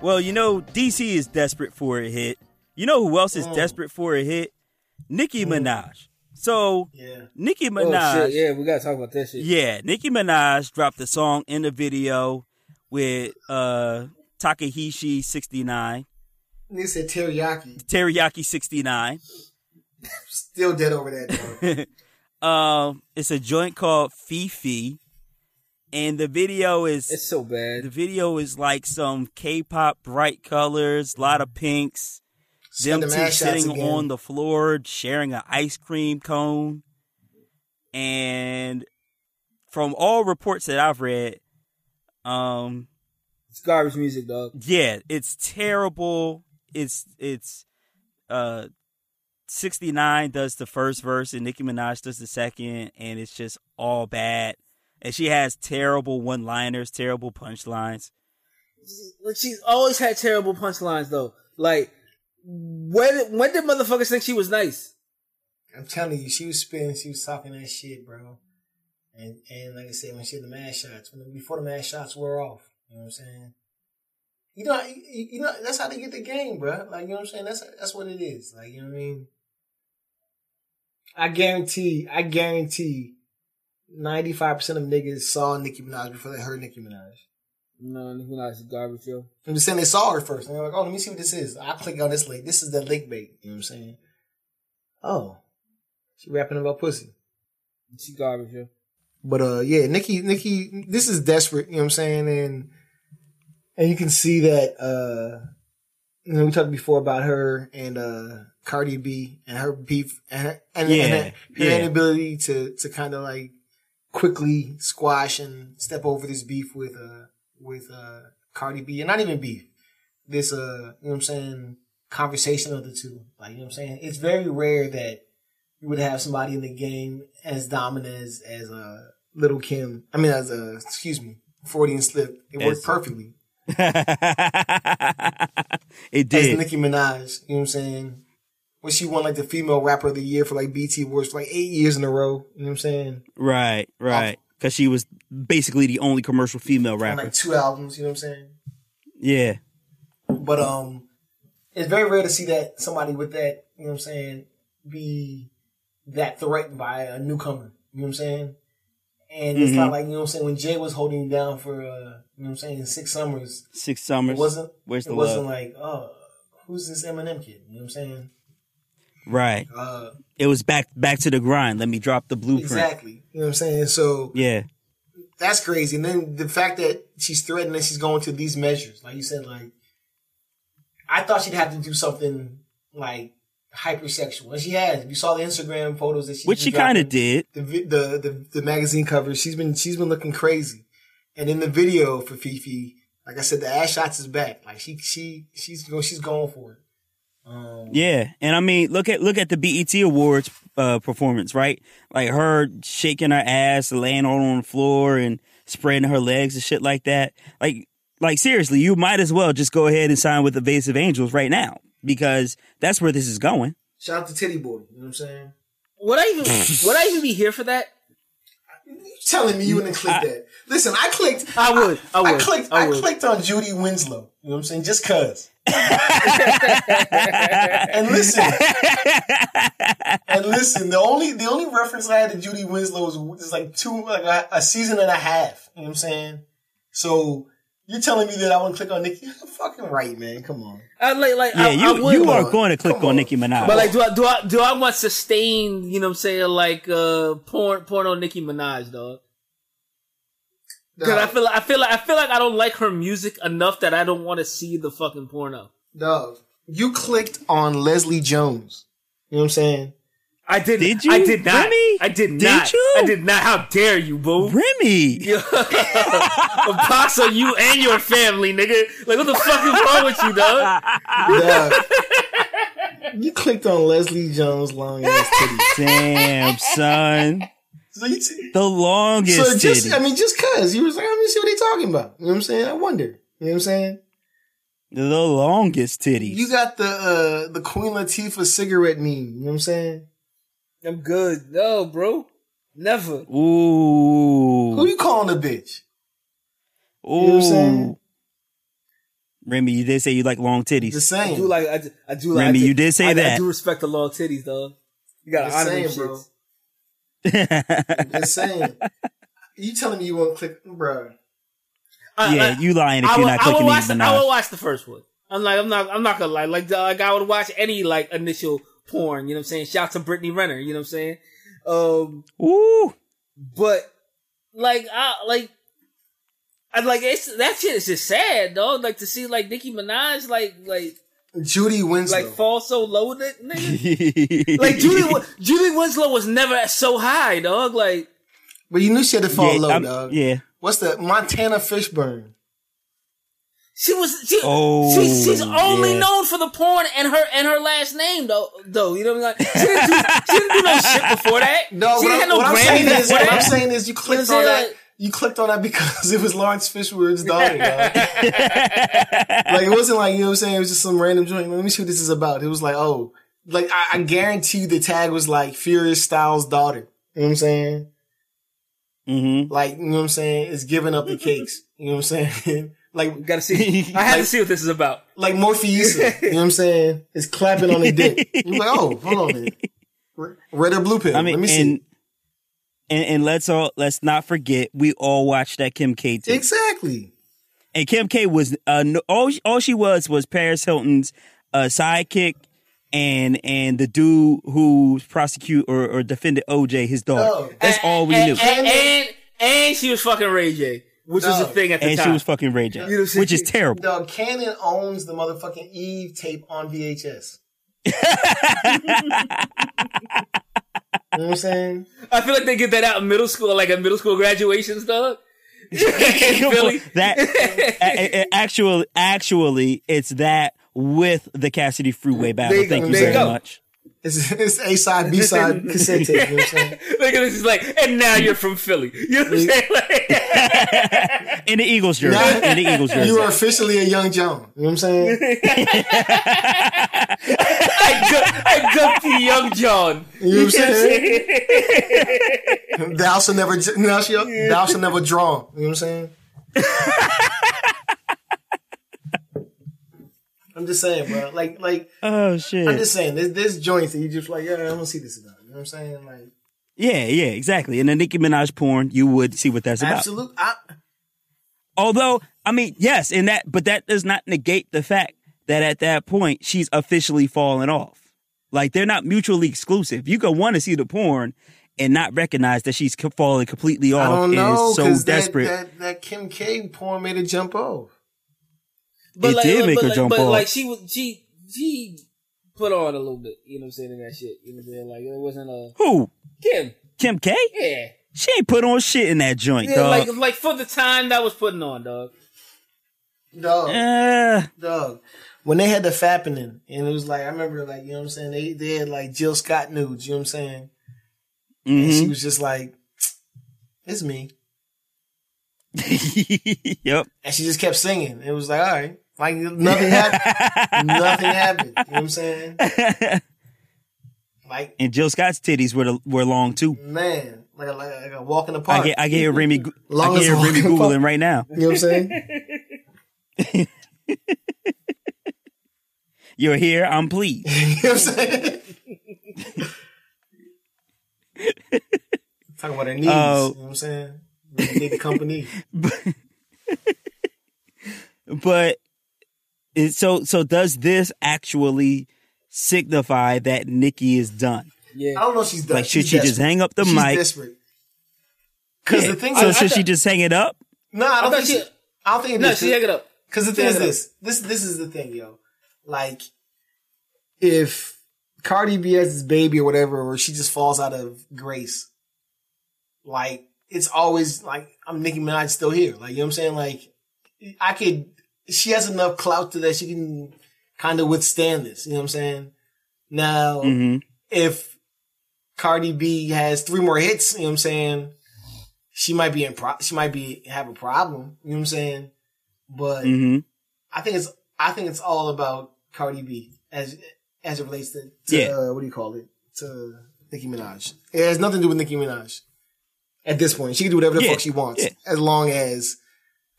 Well, you know, DC is desperate for a hit. You know who else is Mm. desperate for a hit? Nicki Minaj. So, Yeah. Nicki Oh Minaj. shit! Yeah, we gotta talk about that shit. Yeah, Nicki Minaj dropped a song in the video with uh Tekashi 69, They said teriyaki. Teriyaki 69. Still dead over that. Um, it's a joint called FEFE, and the video is It's so bad. the video is like some K-pop bright colors, a lot of pinks. Send Them two sitting again. on the floor sharing an ice cream cone, and from all reports that I've read, um, It's garbage music, dog. yeah, it's terrible. It's it's uh 69 does the first verse and Nicki Minaj does the second and it's just all bad. And she has terrible one-liners, terrible punchlines. Like she's always had terrible punchlines though. Like when when did motherfuckers think she was nice? I'm telling you, she was spinning, she was talking that shit, bro. And and like I said, when she had the mad shots, when before the mad shots wore off, you know what I'm saying? You know, you, you know that's how they get the game, bro. Like you know what I'm saying? That's that's what it is. Like you know what I mean? I guarantee, I guarantee, ninety five percent of niggas saw Nicki Minaj before they heard Nicki Minaj. No, Nicki Minaj is garbage, yo. I'm just saying they saw her first. And they're like, oh, let me see what this is. I click on this link. This is the link bait. You know what I'm saying? Oh, she rapping about pussy. She garbage, yo. But uh yeah, Nikki Nikki this is desperate, you know what I'm saying? And and you can see that uh you know, we talked before about her and uh Cardi B and her beef and her, and, Yeah, and her, her yeah. inability to to kind of like quickly squash and step over this beef with uh with uh Cardi B and not even beef. This uh you know what I'm saying conversation of the two. Like you know what I'm saying? It's very rare that you would have somebody in the game as dominant as as uh, Little Kim. I mean, as uh, excuse me, and Slip. It worked perfectly. it did. As. Nicki Minaj, you know what I'm saying? When she won like the female rapper of the year for like BT Awards for like eight years in a row. You know what I'm saying? Right, right. Because she was basically the only commercial female rapper. like two albums. You know what I'm saying? Yeah. But um, it's very rare to see that somebody with that, you know what I'm saying, be that threatened by a newcomer. You know what I'm saying? And it's not Mhm. like, you know what I'm saying, when Jay was holding you down for, uh, you know what I'm saying, six summers, Six summers. it wasn't, Where's it the wasn't love? like, oh, who's this Eminem kid? You know what I'm saying? Right. Uh, It was back back to the grind. Let me drop the blueprint. exactly. You know what I'm saying? So Yeah. that's crazy. And then the fact that she's threatening that she's going to these measures, like you said, like I thought she'd have to do something like hypersexual, and she has. You saw the Instagram photos that she, Which she kind of did. The, the the the magazine cover. She's been she's been looking crazy, and in the video for FEFE, like I said, the ass shots is back. Like she she she's go she's going for it. Um, Yeah, and I mean, look at look at the BET Awards uh, performance, right? Like her shaking her ass, laying all on the floor, and spreading her legs and shit like that. Like, like seriously, you might as well just go ahead and sign with Evasive Angels right now because that's where this is going. Shout out to Titty Boy. You know what I'm saying? Would I even would I even be here for that? You telling me you wouldn't click that? Listen, I clicked. I would. I would. I clicked. I I, clicked on Judy Winslow. You know what I'm saying? Just cause. And listen, and listen. The only the only reference I had to Judy Winslow was, was like two like a, a season and a half. You know what I'm saying? So you're telling me that I wouldn't click on Nicki? You're fucking right, man. Come on. I, like like Yeah, I, you I you but- are going to click Come on on. Nicki Minaj. But like, do I do I do I want sustained? You know what I'm saying? Like uh, porn porno Nicki Minaj, dog. Because I feel like I feel like I feel like I don't like her music enough that I don't want to see the fucking porno. Dog, you clicked on Leslie Jones. You know what I'm saying? I did. Did you? I did not. Remy? I did Did not. you? I did not. How dare you, boo? Remy. Apostle, you and your family, nigga. Like, what the fuck is wrong with you, dog? Dog. you clicked on Leslie Jones' long ass titties. Damn, son. So you t- The longest So just, titty. I mean, just cause you was like, let me see what they talking about. You know what I'm saying? I wonder. You know what I'm saying? the longest titties. You got the uh the Queen Latifah cigarette meme. You know what I'm saying? I'm good. No, bro. Never. Ooh. Who you calling a bitch? Ooh. know what I'm saying? Remy, you did say you like long titties. Just I saying. do like I, do- I do like Remy, I do- you did say I, I do respect the long titties, though. You gotta Just honor them bro. shits. Just saying. You telling me you won't click, bro? I- yeah, I- you lying if I you're would, not I would clicking watch. these The, I would Minaj. watch the first one. I'm like, I'm not, I'm not gonna lie. Like, like I would watch any like initial porn. You know what I'm saying? Shout to Brittany Renner. You know what I'm saying? Um, Ooh, but like, I like, I like it's that shit is just sad, though. Like to see like Nicki Minaj, like, like, Judy Winslow. like fall so low, ni- nigga. like Judy, Win- Judy Winslow was never so high, dog. Like, but you knew she had to fall yeah, low, I'm- dog. yeah. What's the Montana Fishburne? She was she, Oh, she she's only yeah. known for the porn and her and her last name though though you know what I mean? Like, she didn't do she didn't do no shit before that. No, she what, didn't I'm, have no what I'm saying is, before what I'm saying is, you You clicked know on that. saying? You clicked on that because it was Laurence Fishburne's daughter, like it wasn't like you know what I'm saying. It was just some random joint. Let me see what this is about. It was like, oh, like I, I guarantee you the tag was like Furious Styles' daughter. You know what I'm saying? hmm Like you know what I'm saying? It's giving up the cakes. You know what I'm saying? like Gotta see. I had to see what this is about. like Morpheus. you know what I'm saying? It's clapping on the dick. You're like, oh, hold on minute. Red or blue pill? I mean, Let me see. And, and and let's all let's not forget we all watched that Kim K tape. Exactly. and Kim K was uh no, all she- all she was was Paris Hilton's uh sidekick and and the dude who prosecute or, or defended OJ his daughter. Oh. That's all we and, knew. And, and and she was fucking Ray J, which was No. a thing at the And time. she was fucking Ray J, You know what I'm saying? which is terrible. Dog, Canon owns the motherfucking Eve tape on VHS. You know what I'm saying? I feel like they get that out in middle school, like a middle school graduation stuff. That a- a- a- actually actually it's that with the Cassidy Freeway battle. There go, Thank you you very go. much. It's, it's A side, B side cassette tape. You know what I'm saying? Look at this, it's like, and now you're from Philly. You know what I'm saying? Like, In the Eagles jersey. Now- In the Eagles jersey. You are officially a young John. You know what I'm saying? I go, I go to Young John. You know what I'm saying? Thou shall never, thou shall, thou shall never draw. You know what I'm saying? I'm just saying, bro. Like, like oh shit! I'm just saying. There's, there's joints that you just like, yeah, I want to see this about. You know what I'm saying? Like, Yeah, yeah, exactly. In the Nicki Minaj porn, you would see what that's about. absolute. I, Although, I mean, yes, in that, but that does not negate the fact that at that point she's officially fallen off. Like they're not mutually exclusive. You can want to see the porn and not recognize that she's falling completely off. I don't and know is so desperate. that, that that Kim K porn made her jump off. But It like, did like, make but her like, jump but off. like she was, she, she put on a little bit. You know what I'm saying? In that shit. You know what I'm saying? Like it wasn't a Who? Kim. Kim K? Yeah. She ain't put on shit in that joint, Yeah, dog. like like for the time that was putting on, dog. Dog, Uh, dog. When they had the fappening, and it was like I remember, like you know what I'm saying. They they had like Jill Scott nudes. You know what I'm saying? And she mhm. was just like, "It's me," yep. and she just kept singing. It was like, all right, like nothing happened. nothing happened. You know what I'm saying? Like and Jill Scott's titties were the, were long too. man, like a, like a, walk in the I park. get I get Remy I Long can as hear Remy googling right now. You know what I'm saying? You're here. I'm pleased. you know what I'm saying? Talking about her knees. Oh. you know what I'm saying? They need the company. but it, so so does this actually signify that Nikki is done? Yeah. I don't know if she's done. Like should She's she just hang up the She's mic? desperate. Because Yeah. the thing so is, should I she just hang it up? no, I don't I think she. she- I don't think it No, she hang it up. Because the thing is it up. this. This this is the thing, yo. Like, if Cardi B has this baby or whatever, or she just falls out of grace, like it's always like I'm Nicki Minaj still here. Like you know what I'm saying? Like I could. She has enough clout to that she can kind of withstand this. You know what I'm saying? Now, hmm if Cardi B has three more hits, you know what I'm saying? She might be in pro- she might be have a problem, you know what I'm saying? But hmm I think it's I think it's all about Cardi B as as it relates to, to Yeah. uh, what do you call it? To Nicki Minaj. It has nothing to do with Nicki Minaj. At this point, she can do whatever the Yeah. fuck she wants Yeah. as long as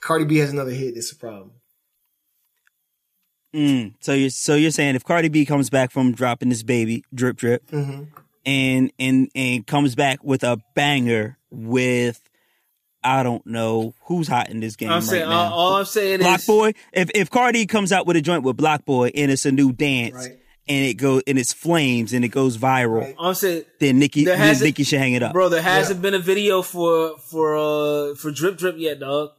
Cardi B has another hit. It's a problem. Mm, so you're so you're saying if Cardi B comes back from dropping this baby drip drip Mm-hmm. and and and comes back with a banger with I don't know who's hot in this game I'm right saying now. all, all I'm saying Block is BlocBoy. If if Cardi comes out with a joint with BlocBoy and it's a new dance Right. and it goes and it's flames and it goes viral, Right. I'm saying then Nicki then hasn't- Nicki should hang it up. bro, there hasn't been a video for for uh for drip drip yet, dog.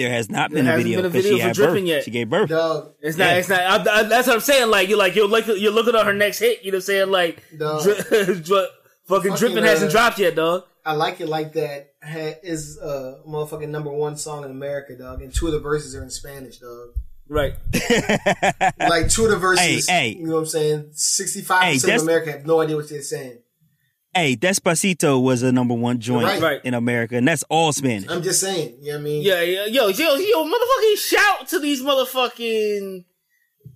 There has not There been a video been a because video she for had dripping birth. yet. She gave birth. Dog, It's not. Yeah. It's not. I, I, that's what I'm saying. Like you're like you're looking. You're looking at her next hit. You know, what I'm saying like, Dog. dri- dri- fucking Fucking, dripping hasn't uh, dropped yet, dog. I like it like that. Ha- is uh motherfucking number one song in America, dog. And two of the verses are in Spanish, dog. Right. Like two of the verses, Hey, hey. you know what I'm saying? Sixty five Hey, percent that's- of America have no idea what they're saying. Hey, Despacito was a number one joint Right. Right. in America, and that's all Spanish. I'm just saying. You know what I mean? Yeah, yeah, yo, yo, yo, motherfucking shout to these motherfucking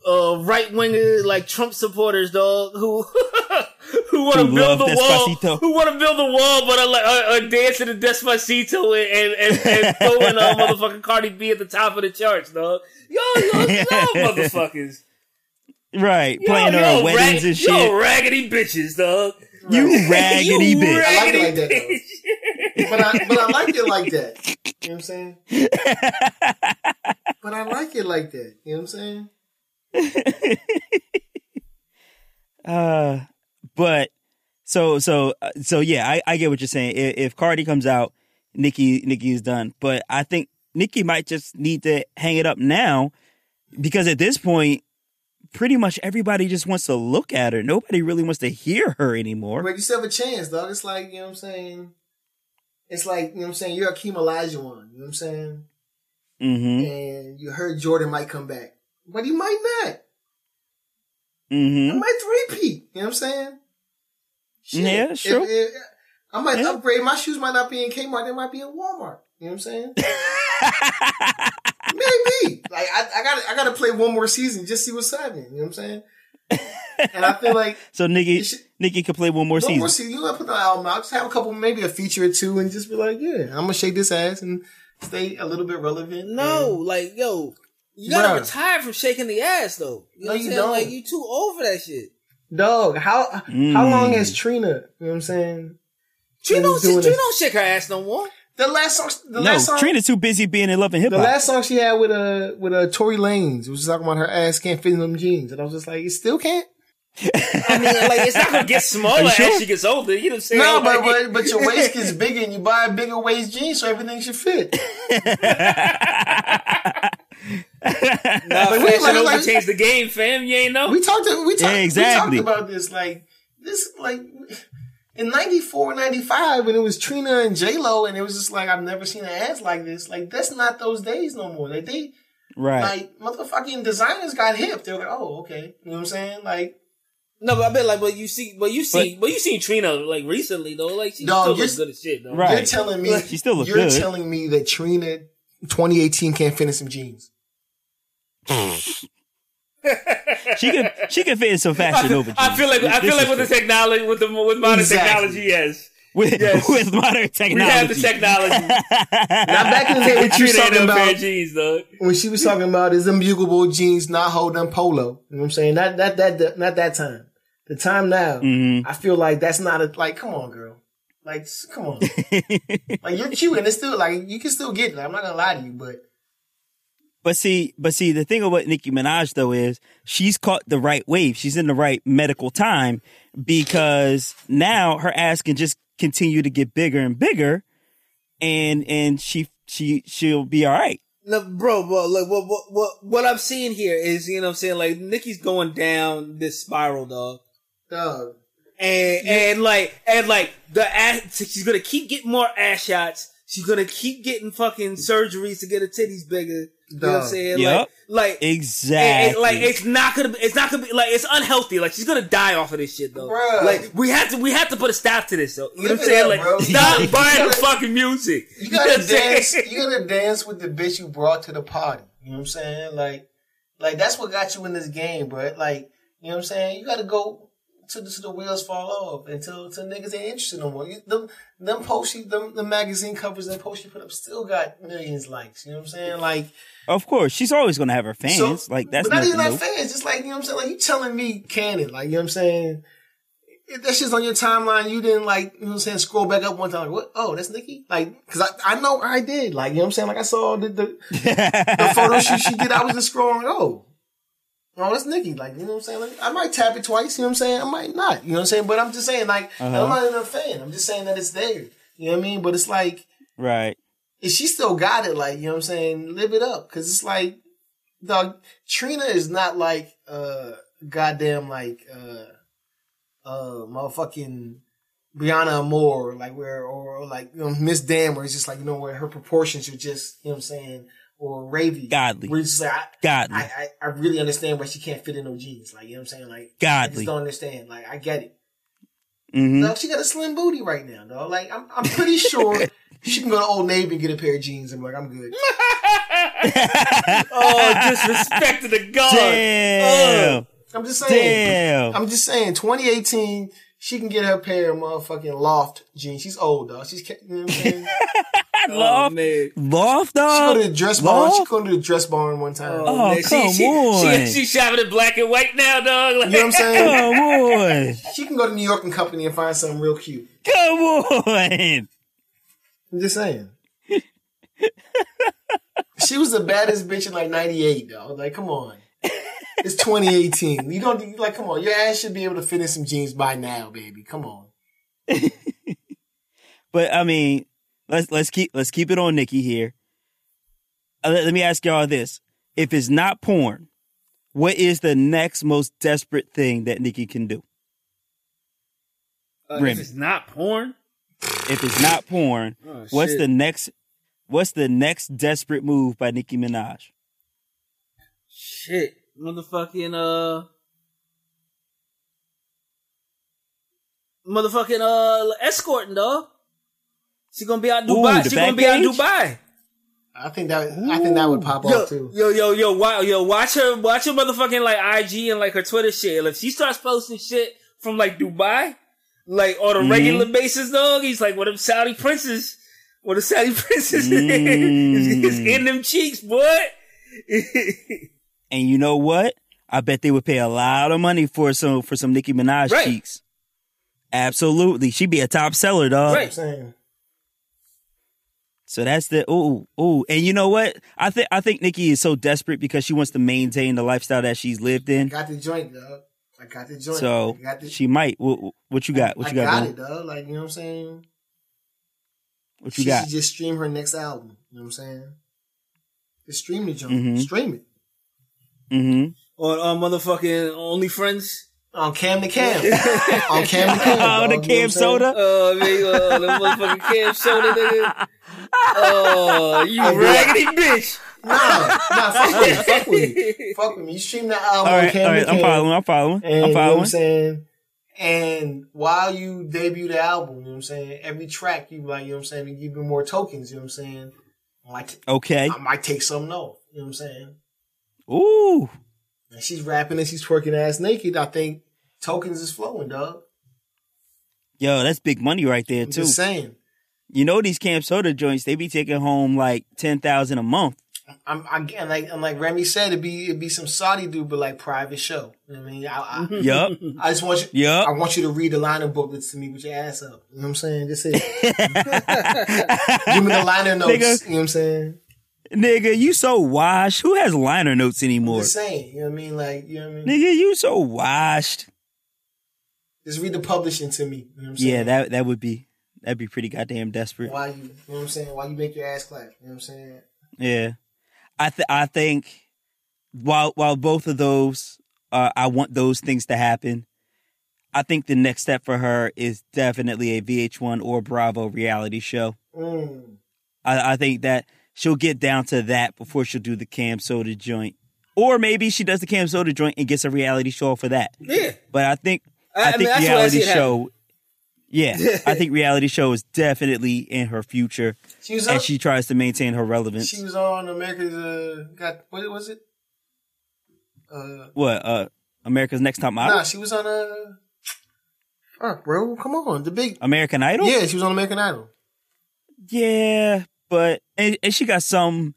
uh right winger like Trump supporters, dog, who who want to build love the wall, Despacito. who want to build the wall, but are like are, are dancing to Despacito and and, and, and throwing uh, motherfucking Cardi B at the top of the charts, dog. Yo, yo, yo, motherfuckers. Right, Yo, playing her yo, at weddings rag- and shit. Yo, raggedy bitches, dog. you raggedy You bitch. I like it like that, bitch. But I but I like it like that. You know what I'm saying? but I like it like that. You know what I'm saying? Uh, but so so uh, so yeah, I, I get what you're saying. If, if Cardi comes out, Nicki Nicki is done. But I think Nicki might just need to hang it up now because at this point, pretty much everybody just wants to look at her. Nobody really wants to hear her anymore. But you still have a chance, dog. It's like, you know what I'm saying? It's like, you know what I'm saying? You're a Akeem Olajuwon, you know what I'm saying? Mm-hmm. And you heard Jordan might come back. But he might not. I Mm-hmm. might repeat. You know what I'm saying? Yeah, If- sure. if- I might Yeah. upgrade. My shoes might not be in Kmart. They might be in Walmart. You know what I'm saying? Maybe. Like I, I got I got to play one more season just see what's happening. You know what I'm saying? And I feel like so Nicki You should- Nicki could play one more one season. more season. You gotta put the album out. Just have a couple, maybe a feature or two, and just be like, yeah, I'm gonna shake this ass and stay a little bit relevant. No, And- like yo, you gotta Bruh. retire from shaking the ass though. You know No, what I'm you saying? don't. Like you too old for that shit. dog. How how Mm. long has Trina? You know what I'm saying? Trina Been don't, doing Trina don't shake her ass no more. The last song. The no, last song. Trina's too busy being in love and hip hop. the last song she had with uh with uh Tory Lanez was talking about her ass can't fit in them jeans, and I was just like, it still can't. I mean, like it's not gonna get smaller sure? as she gets older. You know what I'm saying? No, but, but but your waist gets bigger, and you buy a bigger waist jeans, so everything should fit. Nah, But we- fashion like- over like- changed the game, fam. You ain't know. We talked. We talked. Yeah, exactly. We talked about this like this like in 94, 95 when it was Trina and J Lo, and it was just like I've never seen an ass like this. Like that's not those days no more. Like they right. like motherfucking designers got hip. They were like, oh okay, you know what I'm saying? Like no, but I bet like, but you see, but you see, but, you seen Trina like recently though. Like she Dog, still you're- looks good as shit though. Right. you're telling me She still look you're good. telling me that Trina 2018 can't fit in some jeans. she could she could fit in some fashion feel, over. I feel like I feel like with the technology, with the with modern Exactly. technology, yes, with, Yes. with modern technology, we have the technology. Now back in the day, what you was Trina talking no pair about of jeans, dog. when she was talking about is them bugable jeans not holding polo. You know what I'm saying? Not that that not that time. The time now, Mhm. I feel like that's not a like. Come on, girl. Like, come on. like you're cute, and it's still like you can still get it. I'm not gonna lie to you, but But see, but see, the thing about Nicki Minaj though is she's caught the right wave. She's in the right medical time because now her ass can just continue to get bigger and bigger, and and she she she'll be all right. No, bro, but like what what what what I'm seeing here is you know what I'm saying like Nikki's going down this spiral, dog. dog, and and like and like the ass, she's gonna keep getting more ass shots. She's gonna keep getting fucking surgeries to get her titties bigger. You know what I'm saying? Yep. Like, like, Exactly. and- and, like it's not gonna, be, it's not gonna be like it's unhealthy. Like she's gonna die off of this shit though. Bruh. Like we have to, we have to put a stop to this though. You know what I'm saying? that, Like bro. stop buying the gotta- fucking music. you gotta I'm saying? dance. You gotta dance with the bitch you brought to the party. You know what I'm saying? Like, like that's what got you in this game, bro. Like, you know what I'm saying? You gotta go until, until the wheels fall off, until until niggas ain't interested no more. You, them them posts, you- them the magazine covers, and posts you put up still got millions likes. You know what I'm saying? Like Of course, she's always gonna have her fans. so- like that's but not even like fans. Just like you know what I'm saying. Like you telling me canon. Like you know what I'm saying. If that shit's on your timeline, you didn't like, you know what I'm saying, scroll back up one time, like, what? Oh, that's Nikki? Like, cause I, I know I did. Like, you know what I'm saying? Like I saw the, the, the photo shoot she did, I was just scrolling, oh, oh, that's Nikki. Like, you know what I'm saying? Like, I might tap it twice, you know what I'm saying? I might not, you know what I'm saying? But I'm just saying, like, Uh-huh. I'm not even a fan. I'm just saying that it's there. You know what I mean? But it's like, right. if she still got it, like, you know what I'm saying? Live it up. Cause it's like, dog, Trina is not like, uh, goddamn, like, uh, uh, motherfucking Brianna Moore, like where, or like, you know, Miss Dan, where it's just like, you know, where her proportions are just, you know what I'm saying? Or Ravy. Godly. Where it's just like, I, Godly. I, I, I really understand why she can't fit in no jeans. Like, you know what I'm saying? Like, I Godly. just don't understand. Like, I get it. hmm Dog, she got a slim booty right now, dog. Like, I'm, I'm pretty sure she can go to Old Navy and get a pair of jeans and be like, I'm good. oh, disrespect to the god. Damn. I'm just saying. Damn. I'm just saying, 2018, she can get her pair of motherfucking loft jeans. She's old, dog. She's, you know what I'm saying? Oh, Loft, man. loft, She go dog. to the dress barn. She Loft? go to the dress barn one time. Oh, Oh, man. come she, on. She, she, she shopping in black and white now, dog. Like, You know what I'm saying? Come on. She can go to New York and Company and find something real cute. Come on. I'm just saying. she was the baddest bitch in like 98, dog. Like, come on. It's 2018. You don't, like, come on. Your ass should be able to fit in some jeans by now, baby. Come on. But I mean, let's let's keep let's keep it on Nikki here. Uh, let, let me ask y'all this: If it's not porn, what is the next most desperate thing that Nikki can do? uh, if it's not porn, If it's not porn, Oh, what's shit. the next? What's the next desperate move by Nicki Minaj? shit, motherfucking uh, motherfucking uh, escorting, dog. She gonna be out Ooh, Dubai. the she gonna be out Backpage? Dubai. I think that, I think that would pop Yo, off too. yo, yo, yo, wow, yo, watch her, watch her motherfucking like IG and like her Twitter shit. If she starts posting shit from like Dubai, like on a Mhm. regular basis, dog, he's like, what them Saudi princes, what the Saudi princes Mm. is, is in them cheeks, boy. And you know what? I bet they would pay a lot of money for some for some Nicki Minaj Right. cheeks. Absolutely, she'd be a top seller, dog. Right. I'm saying. So that's the ooh ooh. And you know what? I think I think Nikki is so desperate because she wants to maintain the lifestyle that she's lived in. Got the joint, dog. I got the joint. So got the, she might. What, what you got? What you I got? got going? it, dog. Like, you know what I'm saying? What she you got? should just stream her next album. You know what I'm saying? Just stream the joint. Mhm. Stream it. Mm-hmm. on uh, motherfucking OnlyFriends. On cam to cam. on cam to cam. Oh, the you know what cam soda. Oh, man, uh, the motherfucking Cam Soda, nigga. Oh, you raggedy bitch. Nah, nah, fuck with me. Fuck with me. Fuck with me. You stream that album All on right, cam all right. to I'm following. I'm following. And I'm you know what following. I'm saying? And while you debut the album, you know what I'm saying? Every track you like, you know what I'm saying? You give me more tokens, you know what I'm saying? I might, Okay. I might take something off, you know what I'm saying? Ooh. And she's rapping and she's twerking ass naked. I think tokens is flowing, dog. Yo, that's big money right there I'm too. just saying. You know these Cam Soda joints, they be taking home like ten thousand a month. I'm, I'm and like and like Remy said, it'd be it'd be some Saudi dude, but like private show. You know what I mean? I, I, Yup. I just want you. Yup. I want you to read the liner booklets to me with your ass up. You know what I'm saying? Just it. Give me the liner notes. Nigga. You know what I'm saying? Nigga, you so washed. Who has liner notes I'm anymore? just saying. You know what I mean? Like you know what I mean? Nigga, you so washed. Just read the publishing to me. You know what I'm saying? Yeah, that that would be that'd be pretty goddamn desperate. Why you? You know what I'm saying? Why you make your ass clap? You know what I'm saying? Yeah, I th- I think while while both of those, uh, I want those things to happen. I think the next step for her is definitely a VH1 or Bravo reality show. Mm. I, I think that she'll get down to that before she'll do the Cam Soda joint, or maybe she does the Cam Soda joint and gets a reality show for that. Yeah. But I think I- I, I mean, think that's what I reality show. Yeah, I think reality show is definitely in her future, She was on. and she tries to maintain her relevance. She was on America's. Uh, got what was it? Uh, what? Uh, America's Next Top Model. nah, she was on. Uh, Fuck, bro. Come on. The big. American Idol. Yeah, she was on American Idol. Yeah, but and, and she got some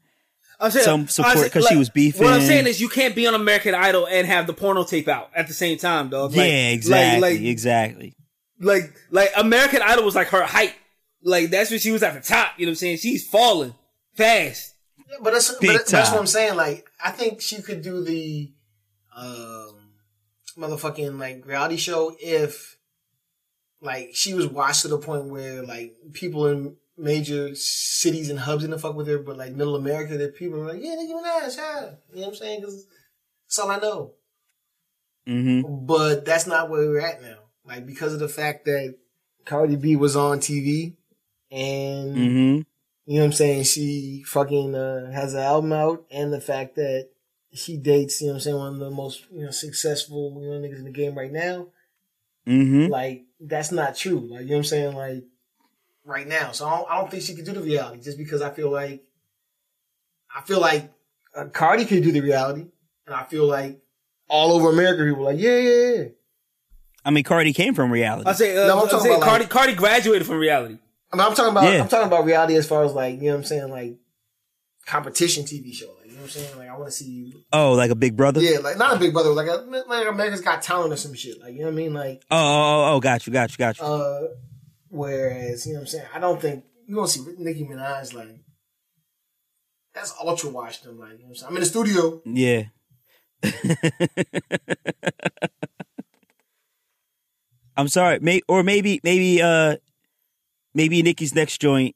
I'm saying, some support I'm 'cause saying, she was beefing. What I'm saying is, you can't be on American Idol and have the porno tape out at the same time, dog. Like- yeah, exactly, Like, like, exactly. like, like American Idol was like her height. Like that's when she was at the top. You know what I'm saying? She's falling fast. Yeah, but that's but Big that's what. I'm saying. Like, I think she could do the um, motherfucking like reality show if like she was watched to the point where like people in major cities and hubs in the fuck with her, but like middle America, that people are like, yeah, Nicki Minaj, yeah, you know what I'm saying? Because that's all I know. hmm But that's not where we're at now. Like because of the fact that Cardi B was on TV and hmm you know what I'm saying? She fucking uh, has an album out, and the fact that she dates, you know what I'm saying, one of the most you know successful you know niggas in the game right now. hmm Like that's not true. Like you know what I'm saying? Like right now, so I don't, I don't think she could do the reality just because I feel like I feel like uh, Cardi could do the reality, and I feel like all over America people are like yeah yeah yeah. I mean, Cardi came from reality. I say, uh, No, I'm I'm talking saying about, Cardi, like- Cardi graduated from reality. I mean, I'm talking about Yeah. I'm talking about reality as far as like you know what I'm saying like competition TV show. Like you know what I'm saying? Like I want to see you oh, like a Big Brother. Yeah, like not a Big Brother, like a, like America's Got Talent or some shit. Like you know what I mean? Like, Oh, oh, oh, oh, got you, got you, got you. uh, whereas you know what I'm saying, I don't think you gonna see Nicki Minaj like that's ultra watched them. Like you know what I'm saying, I'm in the studio. yeah. I'm sorry, may or maybe maybe uh maybe Nicki's next joint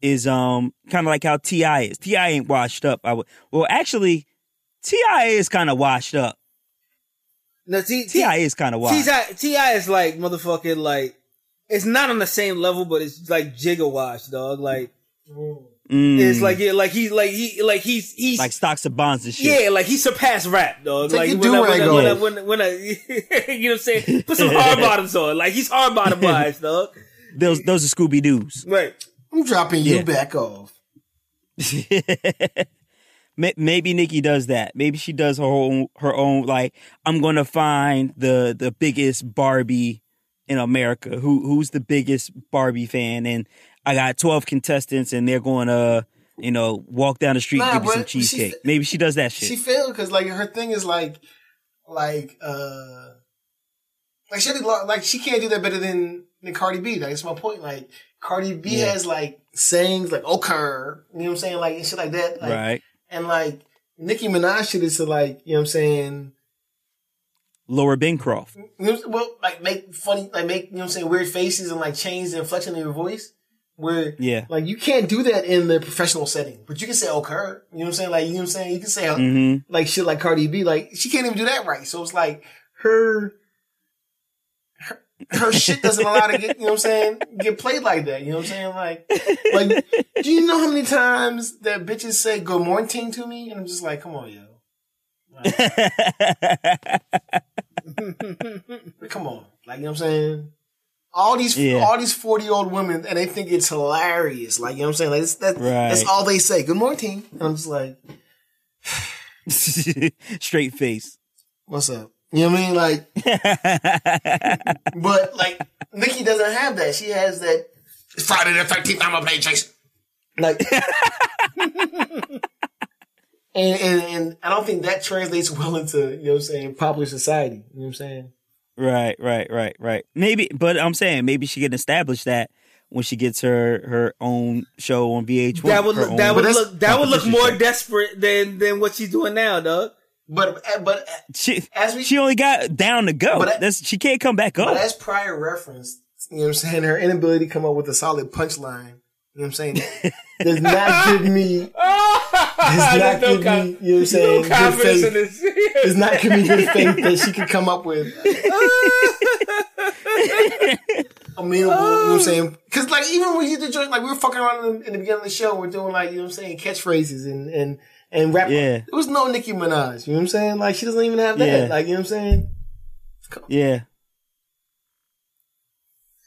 is um kind of like how T.I. is. T.I. ain't washed up. I would well actually T.I. is kind of washed up. No, T, T.I. is kind of washed. T.I. is like motherfucking like it's not on the same level, but it's like Jigga wash, dog. Like Mm, it's like yeah, like he's like he like he's he's like stocks and bonds and shit. yeah, like he surpassed rap, dog. Take like your when I, when, I, when, I, when, I, when, I, you know what I'm saying, put some hard bottoms on. Like he's hard bottom wise, dog. Those those are Scooby Doo's. Right. I'm dropping you back off. Maybe Nikki does that. Maybe she does her own her own like I'm going to find the the biggest Barbie in America. Who who's the biggest Barbie fan and I got 12 contestants and they're going to you know walk down the street Nah, and give me some but she- cheesecake. Maybe she does that shit. She failed because like her thing is like, like, uh, like she like she can't do that better than than Cardi B. Like that's my point. Like Cardi B Yeah. has like sayings like "okay," you know what I'm saying, like and shit like that. Like, right. And like Nicki Minaj shit is to like, you know what I'm saying? Laura Bancroft. Well, like make funny, like make, you know what I'm saying, weird faces and like change the inflection of your voice. Where, Yeah. like, you can't do that in the professional setting, but you can say occur. You know what I'm saying? Like, you know what I'm saying? You can say, hmm like, shit like Cardi B. Like, she can't even do that right. So it's like her, her, her shit doesn't allow to get, you know what I'm saying, get played like that. You know what I'm saying? Like, like, do you know how many times that bitches say good morning to me? And I'm just like, come on, yo. Come on. Like, you know what I'm saying? All these Yeah. all these 40 year old women and they think it's hilarious. Like, you know what I'm saying? Like that's, that, that's all they say. Good morning. And I'm just like, Straight face. what's up? You know what I mean? Like, but like Nikki doesn't have that. She has that it's Friday the 13th, I'm gonna play Jason. Like and, and and I don't think that translates well into, you know what I'm saying, popular society. You know what I'm saying? Right, right, right, right. Maybe, but I'm saying maybe she can establish that when she gets her her own show on VH1. That would look, that would look that would look more show. desperate than than what she's doing now, dog. But but She as we she only got down to go. But I- That's she can't come back But up. as prior reference, you know what I'm saying, her inability to come up with a solid punchline, you know what I'm saying, does not give me, does not no give con- me, you know what I'm no saying, good confidence in this. does not give me good faith that she could come up with amenable, you know what I'm oh. saying? Cause like even when you did the joint, like we were fucking around in, in the beginning of the show, we're doing like, you know what I'm saying, catchphrases and, and, and rap. Yeah. There was no Nicki Minaj, you know what I'm saying? Like she doesn't even have that. Yeah. Like, you know what I'm saying? yeah.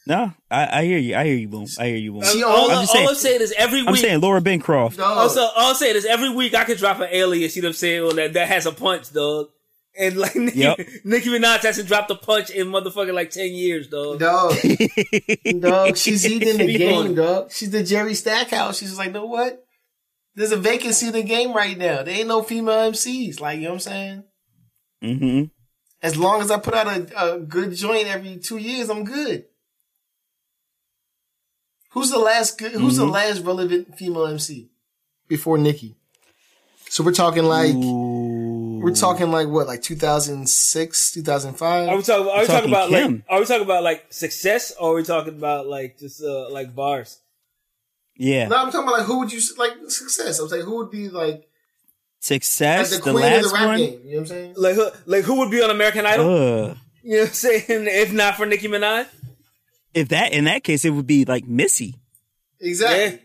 No, I, I hear you. I hear you, boom. I hear you, boom. She all, I'm I'm, just all saying- I'm saying is every week. I'm saying Laura Bancroft. Dog. Also, all I'm saying is every week I could drop an alias, you know what I'm saying, or that, that has a punch, dog. And like Nicki, Yep. Nicki Minaj hasn't dropped a punch in motherfucking like ten years, dog. Dog, dog, she's eating the game, going. dog. She's the Jerry Stackhouse. She's like, know what? There's a vacancy in the game right now. There ain't no female MCs. Like, you know what I'm saying? Mm-hmm. As long as I put out a, a good joint every two years, I'm good. Who's the last good? Who's the Mhm. last relevant female MC before Nicki? So we're talking like we're talking like what, like 2006, 2005. Are we talking? Are we talking Talking about Kim. like? Are we talking about like success, or are we talking about like just uh, like bars? Yeah. No, I'm talking about like who would you like success? I'm saying who would be like, like Success, the the, queen of last the rap one. game. You know what I'm saying? Like who? Like who would be on American Idol? Ugh. you know what I'm saying? If not for Nicki Minaj, If that in that case, it would be like Missy. Exactly. yeah.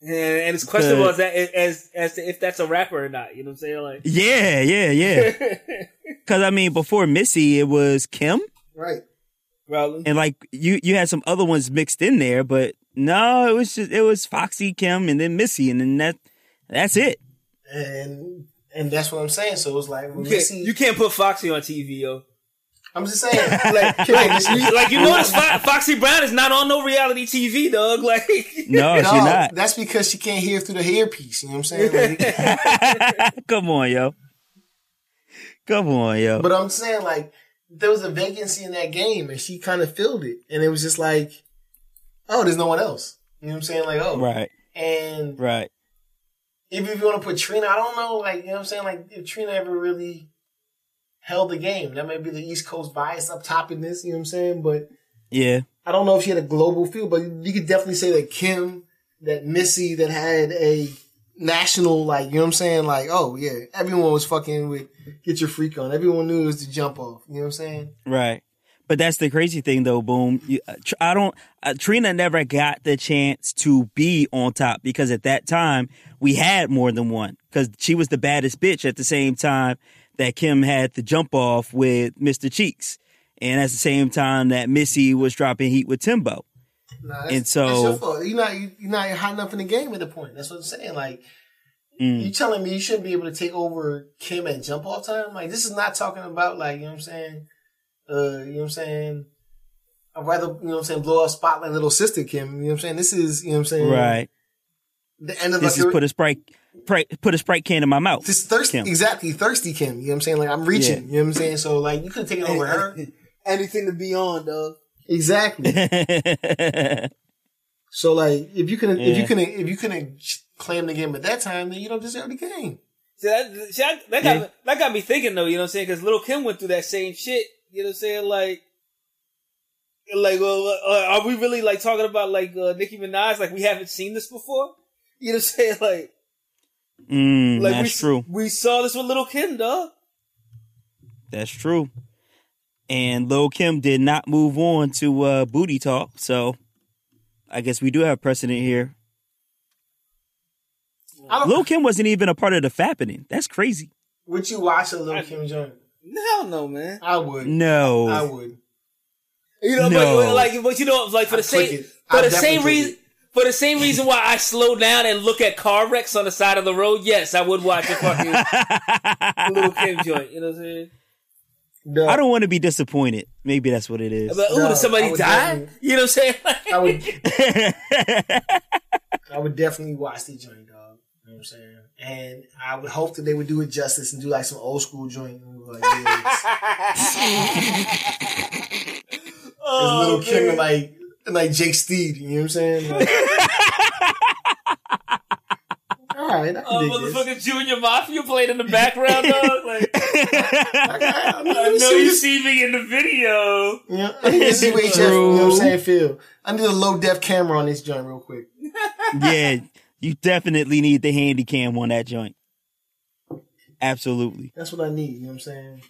And, and it's questionable But- as that as as to if that's a rapper or not. You know what I'm saying? Like, Yeah, yeah, yeah. Because I mean, before Missy, it was Kim, Right. Rowling. and like you, you had some other ones mixed in there, but no, it was just it was Foxy, Kim, and then Missy, and then that that's it. And and that's what I'm saying. So it's like when You Missy, can't, you can't put Foxy on TV, yo. I'm just saying, Like, Kim, like, Missy- you, like you notice, Fo- Foxy Brown is not on no reality TV, dog. Like, No, no, she's not. that's because she can't hear through the hairpiece. You know what I'm saying? Like, Come on, yo. Come on, yo. but I'm saying like there was a vacancy in that game, and she kind of filled it, and it was just like, oh, there's no one else. You know what I'm saying? Like, oh, right, and right. even if you want to put Trina, I don't know, like, you know what I'm saying? Like, if Trina ever really held the game, that may be the East Coast bias up top in this, you know what I'm saying? But Yeah, I don't know if she had a global feel, but you could definitely say that Kim, that Missy, that had a national, like, you know what I'm saying? Like, oh, yeah, everyone was fucking with Get Your Freak On. Everyone knew it was the jump off, you know what I'm saying? right. But that's the crazy thing, though. Boom. You, uh, I don't. Uh, Trina never got the chance to be on top because at that time we had more than one because she was the baddest bitch at the same time that Kim had the jump off with Mr. Cheeks, and at the same time that Missy was dropping heat with Timbo. Nah, And so- that's your fault. You're not, you- you're not hot enough in the game at the point. That's what I'm saying. Like, Mm. you telling me you shouldn't be able to take over Kim at jump off time? Like, this is not talking about, like, you know what I'm saying? Uh, you know what I'm saying? I'd rather, you know what I'm saying, blow up spotlight little sister Kim. You know what I'm saying? This is, you know what I'm saying? Right. The end of This like is put a sprite, put a sprite can in my mouth. this thirsty, Kim. exactly, thirsty Kim. You know what I'm saying? Like, I'm reaching. You know what I'm saying? So, like, you could have taken over her. anything to be on, dog. Exactly. So, like, if you can, if you can, if you couldn't claim the game at that time, then you don't deserve the game. See, that, see, I, that, got, Yeah. me- that got me thinking though, you know what I'm saying? Because Little Kim went through that same shit, you know what I'm saying? Like, like, well, uh, are we really like talking about like uh, Nicki Minaj? Like, we haven't seen this before? You know what I'm saying? Like, mm, like that's we, true. We saw this with Little Kim, dog. That's true. And Lil Kim did not move on to uh, booty talk, so I guess we do have precedent here. I. Lil Kim wasn't even a part of the fappening. That's crazy. Would you watch a little Kim joint? Hell no, man. I would. No. I would. You know, No. but like, but you know, like for the I'd same, it. for I'd the same reason, it. For the same reason why I slow down and look at car wrecks on the side of the road. Yes, I would watch a fucking Little Kim joint. You know what I'm saying? No, I don't want to be disappointed. Maybe that's what it is. But, ooh, No, did somebody would die? You know what I'm saying? I would. I would definitely watch the joint, dog. You know what I'm saying? And I would hope that they would do it justice and do like some old school joint. and Like, yeah, it's, it's oh, little Kim man. like and like Jake Steed. You know what I'm saying? Like, all right, I can Oh, dig this. motherfucking Junior Mafia played in the background, dog. Like, I, mean, I let me know you see me in the video. You know, I think this is what Jeff, you know what I'm saying, Phil. I need a low def camera on this joint real quick. yeah, you definitely need the handy cam on that joint. Absolutely. That's what I need. You know what I'm saying?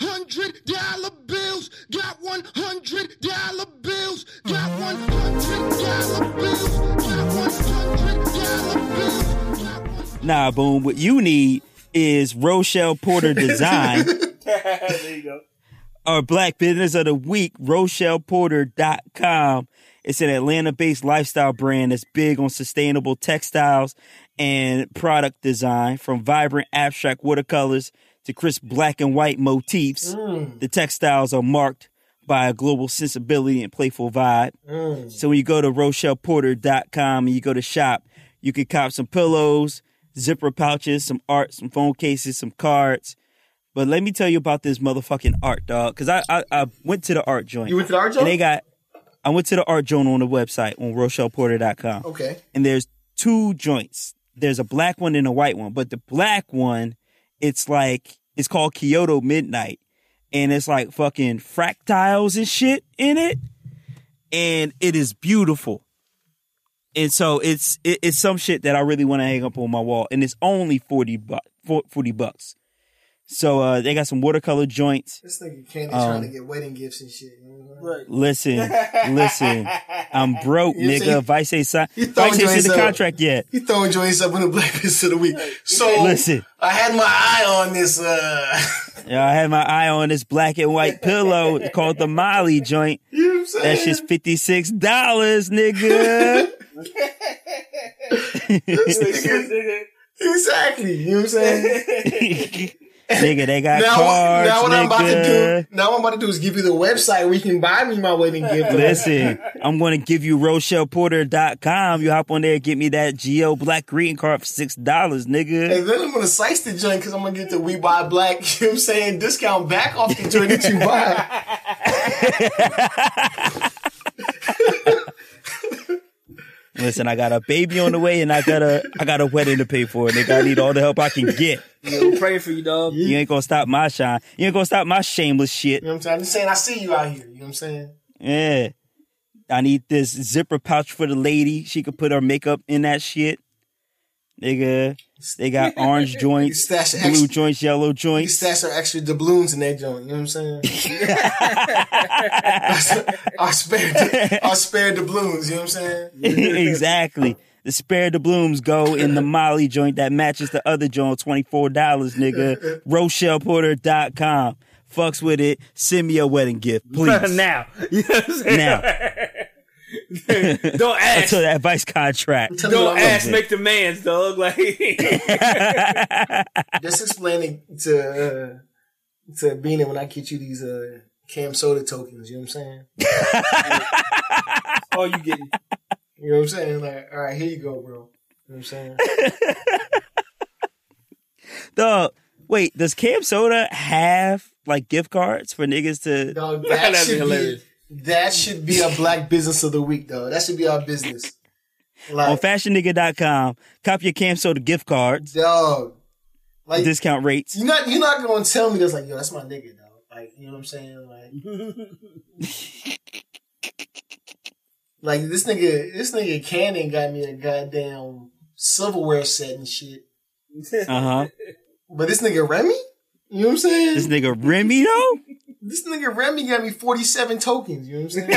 Hundred dollar bills, got one hundred dollar bills, got one hundred dollar bills, got one hundred dollar bills. Nah, boom. What you need is Rochelle Porter Design. there you go. our Black Business of the Week, RochellePorter.com. It's an Atlanta based lifestyle brand that's big on sustainable textiles and product design from vibrant abstract watercolors to crisp black and white motifs. Mm. The textiles are marked by a global sensibility and playful vibe. Mm. So when you go to RochellePorter.com and you go to shop, you can cop some pillows, zipper pouches, some art, some phone cases, some cards. But let me tell you about this motherfucking art, dog. Cause I, I, I went to the art joint. You went to the art and they got I went to the art joint on the website on RochellePorter.com. Okay. And there's two joints. There's a black one and a white one. But the black one, it's like it's called Kyoto Midnight. And it's like fucking fractals and shit in it. And it is beautiful. And so it's it, it's some shit that I really want to hang up on my wall. And it's only 40 bu- 40 bucks. So uh they got some watercolor joints. This nigga Candy Um, trying to get wedding gifts and shit. You know what I'm saying? Right. Listen, listen. I'm broke, You see, nigga. Vice ain't signed. you throwing Vice ain't joints sent the up. contract yet. He throwing joints up in the black business of the week. So Listen. I had my eye on this. uh Yeah, I had my eye on this black and white pillow called the Molly joint. You know what I'm saying? That shit's fifty six dollars, nigga. Nigga- exactly. You know what I'm saying? Nigga, they got now, cards, now what I'm about to nigga. do, now what I'm about to do is give you the website where you can buy me my wedding gift. Listen, I'm gonna give you RochellePorter.com. You hop on there, get me that Geo Black greeting card for six dollars, nigga. And then I'm gonna slice the joint because I'm gonna get the We Buy Black, you know what I'm saying, discount back off the joint that you buy. Listen, I got a baby on the way, and I got a I got a wedding to pay for. Nigga, I need all the help I can get. Yo, praying for you, dog. You ain't gonna stop my shine. You ain't gonna stop my shameless shit. You know what I'm saying? I'm just saying I see you out here. You know what I'm saying? Yeah. I need this zipper pouch for the lady. She could put her makeup in that shit. Nigga. They got orange joints, stash the blue extra- joints, yellow You joints. stash our extra doubloons in that joint. You know what I'm saying? I spared, I spared doubloons. You know what I'm saying? exactly. The spare the blooms go in the Molly joint that matches the other joint, $24, nigga. RochellePorter.com. Fucks with it. Send me a wedding gift, please. now. You know what I'm saying? Now. Don't ask. Until that vice contract. Tell Don't I'm ask, doing. make demands, dog. Like, Just explaining to uh, to Beanie when I get you these uh, Cam Soda tokens. You know what I'm saying? all you getting. You know what I'm saying? Like, all right, here you go, bro. You know what I'm saying? Dog, wait, does Cam Soda have like gift cards for niggas to Dog, that That'd should be hilarious. That should be a black business of the week, though. That should be our business. on Like, fashionnigga.com, copy your Cam Soda gift cards, dog. Like, discount rates. you're not you're not gonna tell me that's like, yo, that's my nigga, dog. Like, you know what I'm saying? Like, like this nigga, this nigga Cannon got me a goddamn silverware set and shit. Uh-huh. But this nigga Remy, you know what I'm saying? This nigga Remy though? This nigga Remy got me 47 tokens. You know what I'm saying?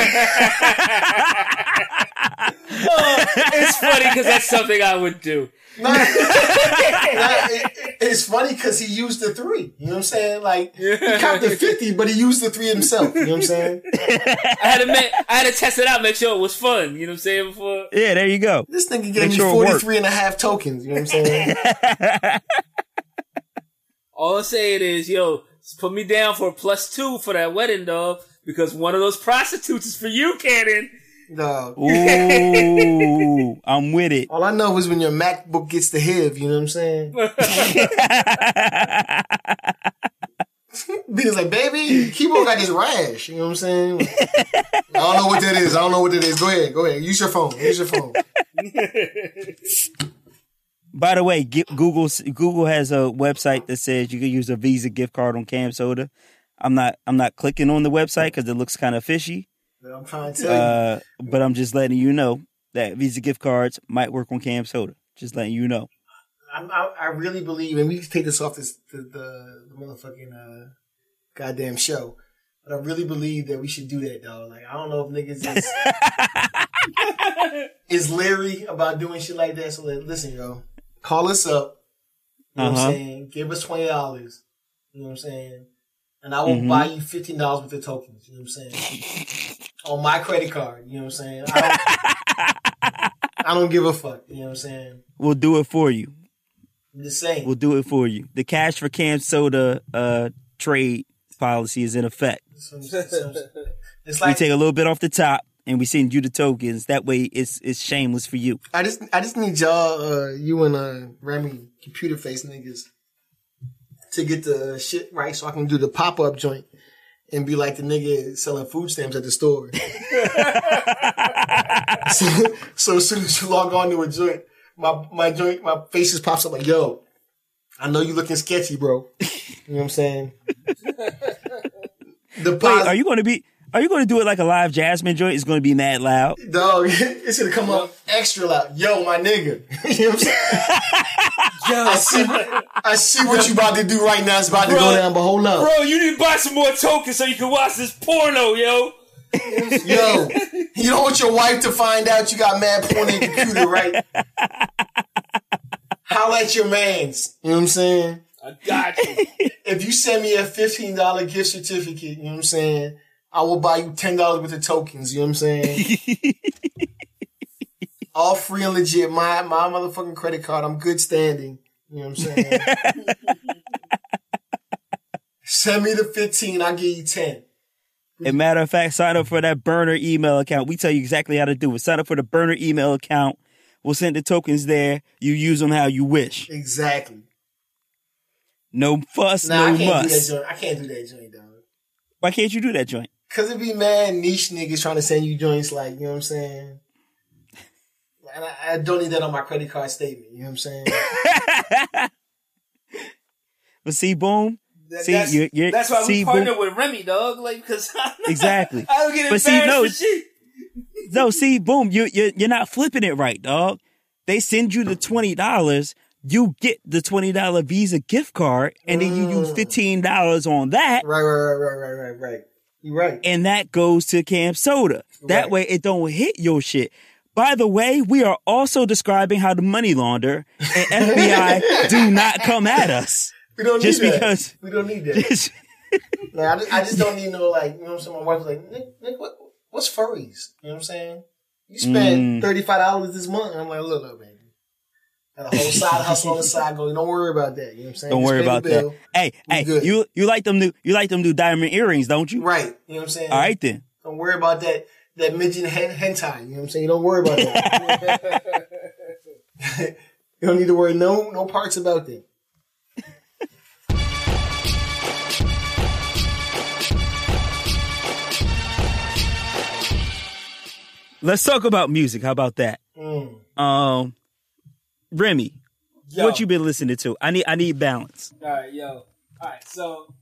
Oh, it's funny because that's something I would do. Nah, nah, it- it's funny because he used the three. You know what I'm saying? Like he copped the 50, but he used the three himself. You know what I'm saying? I had to make, I had to test it out, make sure it was fun. You know what I'm saying? Before Yeah, there you go. This nigga Make gave me sure 43 and a half tokens. You know what I'm saying? all I'm saying is, yo, just put me down for a plus two for that wedding, dog. Because one of those prostitutes is for you, Cannon. No. Ooh, I'm with it. All I know is when your MacBook gets the HIV, you know what I'm saying? Bea's like, baby, keyboard got this rash. You know what I'm saying? I don't know what that is. I don't know what that is. Go ahead. Go ahead. Use your phone. Use your phone. By the way, Google Google has a website that says you can use a Visa gift card on Cam Soda. I'm not I'm not clicking on the website because it looks kind of fishy. But I'm trying to. Uh, but I'm just letting you know that Visa gift cards might work on Cam Soda. Just letting you know. I'm, I, I really believe, and we can take this off this the, the, the motherfucking uh, goddamn show, but I really believe that we should do that, dog. Like I don't know if niggas is is leery about doing shit like that. So like, listen, yo, call us up. You know what Uh-huh. I'm saying? Give us twenty dollars. You know what I'm saying? And I will Mhm. buy you fifteen dollars worth of tokens. You know what I'm saying? On my credit card. You know what I'm saying? I don't, I don't give a fuck. You know what I'm saying? We'll do it for you. I'm just saying. We'll do it for you. The cash for Cam Soda uh, trade policy is in effect. It's we take a little bit off the top and we send you the tokens. That way, it's it's shameless for you. I just I just need y'all, uh, you and uh, Remy, computer face niggas, to get the shit right so I can do the pop up joint and be like the nigga selling food stamps at the store. so, so as soon as you log on to a joint, my my joint my face just pops up like, yo, I know you looking sketchy, bro. You know what I'm saying? the Wait, are you going to be? Are you going to do it like a LiveJasmin joint? It's going to be mad loud. Dog, it's gonna come up extra loud. Yo, my nigga. you know what I'm saying? I see, I see what you about to do right now. It's about to go down, but hold up. Bro, you need to buy some more tokens so you can watch this porno, yo. Yo, you don't want your wife to find out you got mad porn in your computer, right? Holla at your mans. You know what I'm saying? I got you. If you send me a $15 gift certificate, you know what I'm saying? I will buy you $10 worth of tokens, you know what I'm saying? All free and legit. My my motherfucking credit card. I'm good standing. You know what I'm saying? Send me the 15, I'll give you 10. And matter of fact, sign up for that burner email account. We tell you exactly how to do it. Sign up for the burner email account. We'll send the tokens there. You use them how you wish. Exactly. No fuss, Nah, no I can't do that muss. joint. I can't do that joint, dog. Why can't you do that joint? Cause it be mad niche niggas trying to send you joints like, you know what I'm saying? And I, I don't need that on my credit card statement, you know what I'm saying? But see, boom. That- See, that's, you're- you're- that's why see, we partner boom. with Remy, dog. Like, because Exactly. I don't get But see, no. No, see, boom. You you you're not flipping it right, dog. They send you the twenty dollars. You get the twenty dollar Visa gift card, and then you use mm. fifteen dollars on that, right, right, right, right, right, right, right. You right. and that goes to Cam Soda. That Right. way, it don't hit your shit. By the way, we are also describing how to money launder, and FBI do not come at us. We don't need Just that. because- we don't need that. Just- Like, I, just, I just don't need no like you know what I'm saying. My wife's like, Nick, Nick what, what's furries? You know what I'm saying? You spent Mm. thirty five dollars this month. and I'm like, look, look, baby. A whole side hustle on the side. Go, don't worry about that. You know what I'm saying? don't Just worry about that. Hey, We hey, good. you you like them new you like them new diamond earrings, don't you? Right. You know what I'm saying? All right then. Don't worry about that that midget hen- hentai. You know what I'm saying? Don't worry about that. you don't need to worry no no parts about that. Let's talk about music. How about that? Mm. Um, Remy, Yo. what you been listening to? I need I need balance. All right, yo. All right, so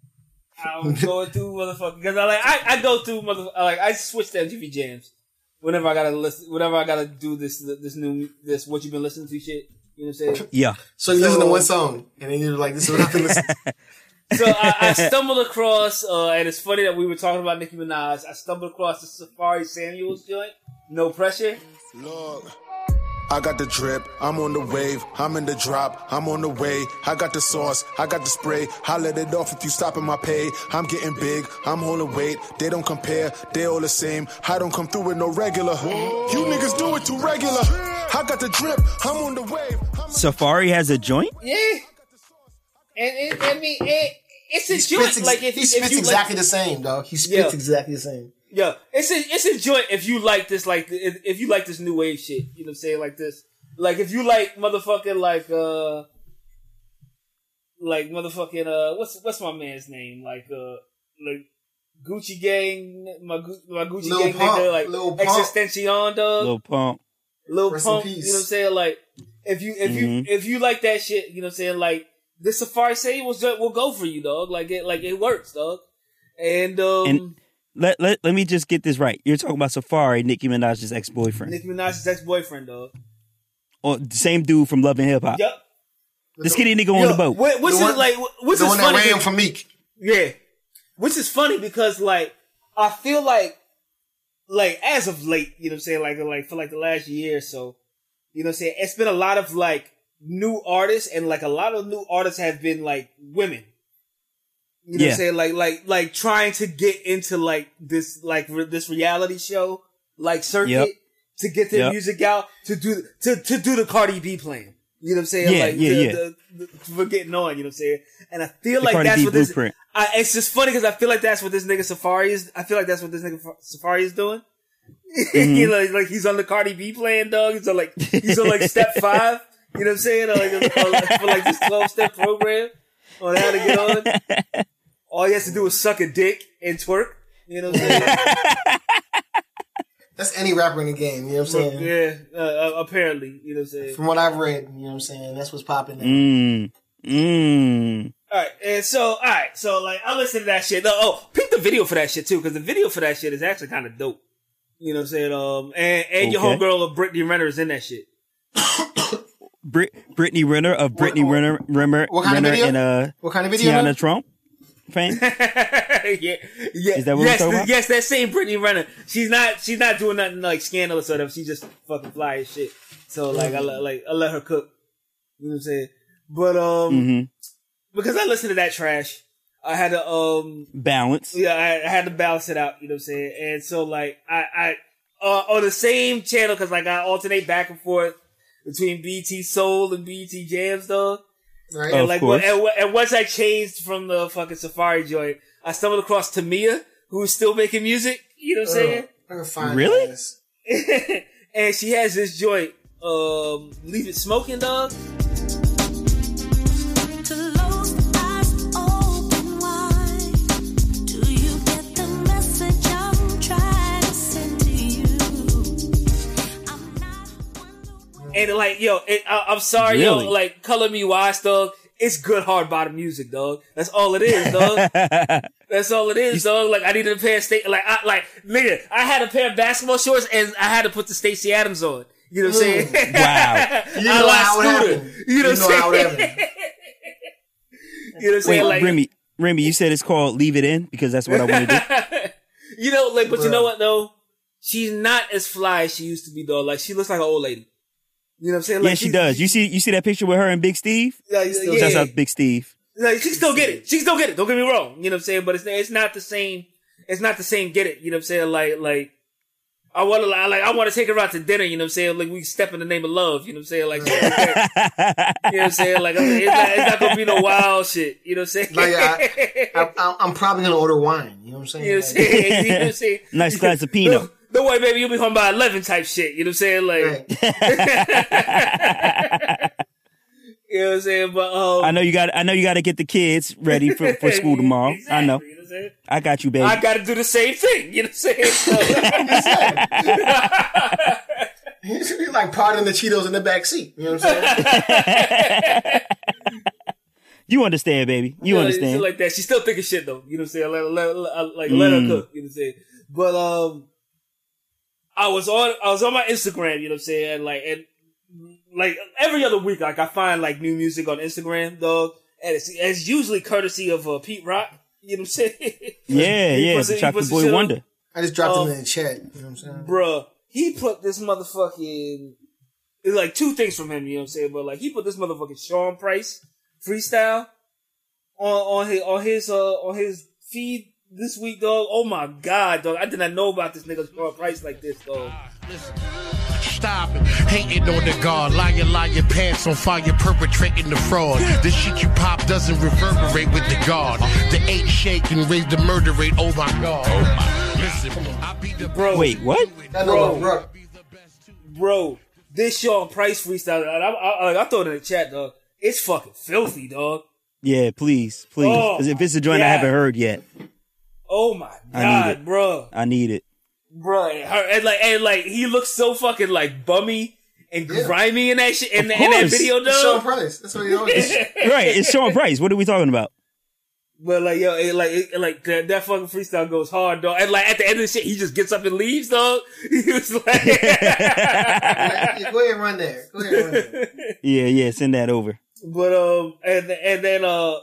I'm going through motherfucker because I like I, I go through mother I like I switch to MTV jams whenever I gotta listen whenever I gotta do this this new this what you been listening to shit. You know what I'm saying? Yeah. So you So- listen to one song and then you're like, this is what I can listen. So I, I stumbled across, uh, and it's funny that we were talking about Nicki Minaj. I stumbled across the Safaree Samuels joint, No Pressure. Look, I got the drip, I'm on the wave, I'm in the drop, I'm on the way. I got the sauce, I got the spray. I let it off if you stop in my pay. I'm getting big, I'm holding weight. They don't compare, they all the same. I don't come through with no regular. You niggas do it too regular. I got the drip, I'm on the wave. I'm Safaree has a joint. Yeah, and it, I mean it, it's a He joint. ex- like if, he if spits you exactly like, the same, dog. He spits Yeah. exactly the same. Yeah, it's a it's a joint if you like this like if, if you like this new wave shit. You know what I'm saying? Like this, like if you like motherfucking like uh like motherfucking uh what's what's my man's name like uh like Gucci Gang my my Gucci Lil Gang Pump, nigga like Lil Pump. Extension dog Lil Pump. Lil Rest Pump. You know what I'm saying? Like if you if Mhm. you if you like that shit, you know what I'm saying? Like the Safaree Samuels joint will go for you, dog. Like it like it works, dog. And um. And- Let, let let me just get this right. You're talking about Safaree, Nicki Minaj's ex boyfriend, Nicki Minaj's ex boyfriend, dog. or the same dude from Love and Hip Hop. Yep. The skinny nigga on the boat. wh- Which The one- like, which the one funny. that ran 'cause- from Meek. yeah, which is funny because like I feel like, like as of late, you know what I'm saying, like like for like the last year or so, you know what I'm saying, it's been a lot of like new artists and like a lot of new artists have been like women. You know what I'm saying, like like like trying to get into like this like re- this reality show like circuit Yep. to get their Yep. music out to do to to do the Cardi B plan. You know what I'm saying? Yeah, like yeah, the, yeah. The, the, for getting on. You know what I'm saying? And I feel like Cardi that's B what this. I, it's just funny because I feel like that's what this nigga Safaree is. I feel like that's what this nigga Safaree is doing. Mm-hmm. you know, like he's on the Cardi B playing dog. He's on like he's on like step five. You know what I'm saying? Or like, or like- for like this twelve step program on how to get on. All he has to do is suck a dick and twerk. You know what I'm saying? That's any rapper in the game. You know what I'm saying? yeah. Uh, uh, apparently, you know what I'm saying. From what I've read, you know what I'm saying. That's what's popping. now. Mm. Mm. All right, and so all right, so like I listened to that shit. No, oh, pick the video for that shit too, because the video for that shit is actually kind of dope. You know what I'm saying? Um, and and your homegirl of Brittany Renner is in that shit. Brit- Brittany Renner of Brittany what- Renner, Renner, what kind of video? and uh, What kind of video? Tiana now? Trump fame. yeah, yeah. Is that what we're yes, talking about? yes, that same Brittany Renner. She's not. She's not doing nothing like scandalous or whatever. She's just fucking fly as shit. So like, I let, like I let her cook. You know what I'm saying? But um, hmm because I listened to that trash, I had to um Balance. yeah, I, I had to balance it out, you know what I'm saying? And so like I I uh, on the same channel cuz like I alternate back and forth between BT Soul and BT Jams though. Right. Of and like course. and, and once I changed from the fucking Safaree joint, I stumbled across Tamia who's still making music, you know what I'm saying? I can find Really? and she has this joint um Leave It Smoking Dog. And like, yo, it, I, I'm sorry, Really? yo, like, color me wise, dog. It's good hard bottom music, dog. That's all it is, dog. That's all it is, dog. Like, I needed a pair of state, like, I, like, nigga, I had a pair of basketball shorts and I had to put the Stacy Adams on. You know what I'm saying? Mm. Wow. You I know how it happened. You know what I'm how it saying? You know what I'm Wait, saying? Like, Remy, Remy, you said it's called Leave It In because that's what I want to do. you know, like, but you know what though? She's not as fly as she used to be, dog. Like, she looks like an old lady. You know what I'm saying? Like, yeah, she she's- does. You see, you see that picture with her and Big Steve. Like, Still- yeah. Shouts out Big Steve. Like she still get it. She still get it. Don't get me wrong. You know what I'm saying? But it's it's not the same. It's not the same. Get it? You know what I'm saying? Like like I want to like I want to take her out to dinner. You know what I'm saying? Like we step in the name of love. You know what I'm saying? Like like you know what I'm saying? Like it's not it's not gonna be no wild shit. You know what I'm saying? Like, I, I, I, I'm probably gonna order wine. You know what I'm saying? you know what I'm saying? You know what I'm saying? Nice glass of Pinot. Don't, don't worry, baby. You'll be home by eleven type shit. You know what I'm saying? Like Right. you know what I'm saying? But um, I know you got. I know you got to get the kids ready for, for school tomorrow. Exactly, I know. You know I'm saying? I got you, baby. I got to do the same thing. You know what I'm saying? So- You're like parting the Cheetos in the back seat. You know what I'm saying? you understand, baby. You know, understand. shit like that. She's still thinking shit though. You know what I'm saying? Let, let, let- like let her Mm. cook. You know what I'm saying? But um, I was on I was on my Instagram. You know what I'm saying? Like and like every other week, like I find like new music on Instagram, dog, and it's, it's usually courtesy of uh, Pete Rock. You know what I'm saying? yeah, yeah. puts The it- Chocolate Boy shit on. Wonder. I just dropped Um, them in the chat. You know what I'm saying? Bruh, he put this motherfucking it's like two things from him, you know what I'm saying? But like he put this motherfucking Sean Price freestyle on on his on his uh on his feed this week, dog. Oh my god, dog. I did not know about this nigga Sean Price like this, dog. Stop it. Hating on the guard. Lying, lying pants on fire, perpetrating the fraud. The shit you pop doesn't reverberate with the guard. The eight shake and raise the murder rate. Oh my god. Oh my. Listen, I be the Bro. Wait, what? That Bro. nigga, bro. Bro, this Sean Price freestyle, I, I, I, I throw it in the chat, dog. It's fucking filthy, dog. Yeah, please, please. Oh, 'Cause if it's a joint I haven't heard yet, Oh my I need god, it. bro. I need it. Bro, her, and like, and like, he looks so fucking like bummy and Yeah. grimy in that shit, in, Of in that course. video, It's Sean dog. Price. That's what he always. Right, it's Sean Price. What are we talking about? But like, yo, it, like, it, like that, that fucking freestyle goes hard, dog. And like, at the end of the shit, he just gets up and leaves, dog. He was like, Yeah, Go ahead and run there. Go ahead run there. Yeah, yeah. Send that over. but um, and and then uh,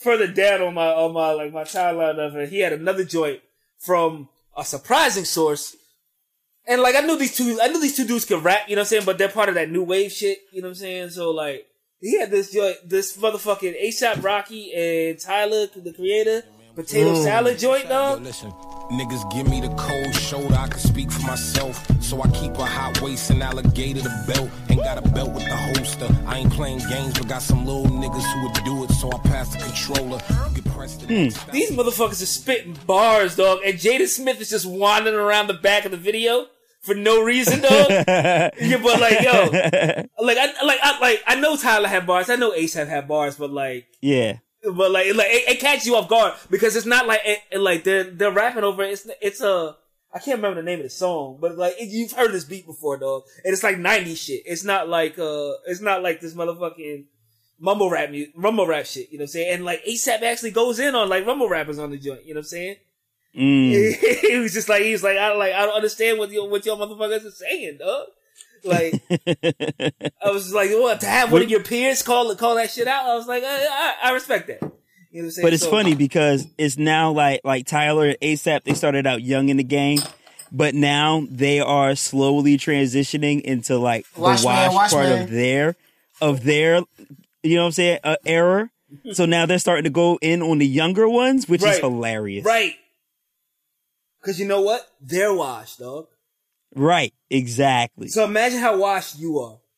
further down on my on my like my timeline of it, he had another joint from a surprising source. And like I knew these two, I knew these two dudes could rap, you know what I'm saying? But they're part of that new wave shit, you know what I'm saying? So like, he had this joint, this motherfucking ASAP Rocky and Tyler, the creator, potato Mm. salad joint, Yo, dog. listen, niggas give me the cold shoulder. I can speak for myself. So I keep a hot waist and alligator the belt. Ain't got a belt with the holster. I ain't playing games, but got some little niggas who would do it. So I pass the controller. You get pressed to the next Hmm. These motherfuckers are spitting bars, dog. And Jada Smith is just wandering around the back of the video for no reason, dog. yeah, but like, yo, like, I like, I like, I know Tyler had bars. I know ASAP had bars, but like, yeah. But like, like it, it catches you off guard because it's not like, it, it- like they're they're rapping over. it. It's it's a I can't remember the name of the song, but like it, you've heard this beat before, dog. And it's like '90s shit. It's not like uh, it's not like this motherfucking mumble rap, mu- mumble rap shit. You know what I'm saying? And like ASAP actually goes in on like mumble rappers on the joint. You know what I'm saying? Mm. he was just like he was like I like I don't understand what you what y'all motherfuckers are saying, dog. Like I was like, what to have one of your peers call it call that shit out? I was like, I, I, I respect that. You know what I'm saying? But it's So- funny because it's now like like Tyler and ASAP. They started out young in the game, but now they are slowly transitioning into like the wash man, watch part man. of their of their you know what I'm saying uh, era. So now they're starting to go in on the younger ones, which is hilarious. Right. Cause you know what? They're washed, dog. Right. Exactly. So imagine how washed you are.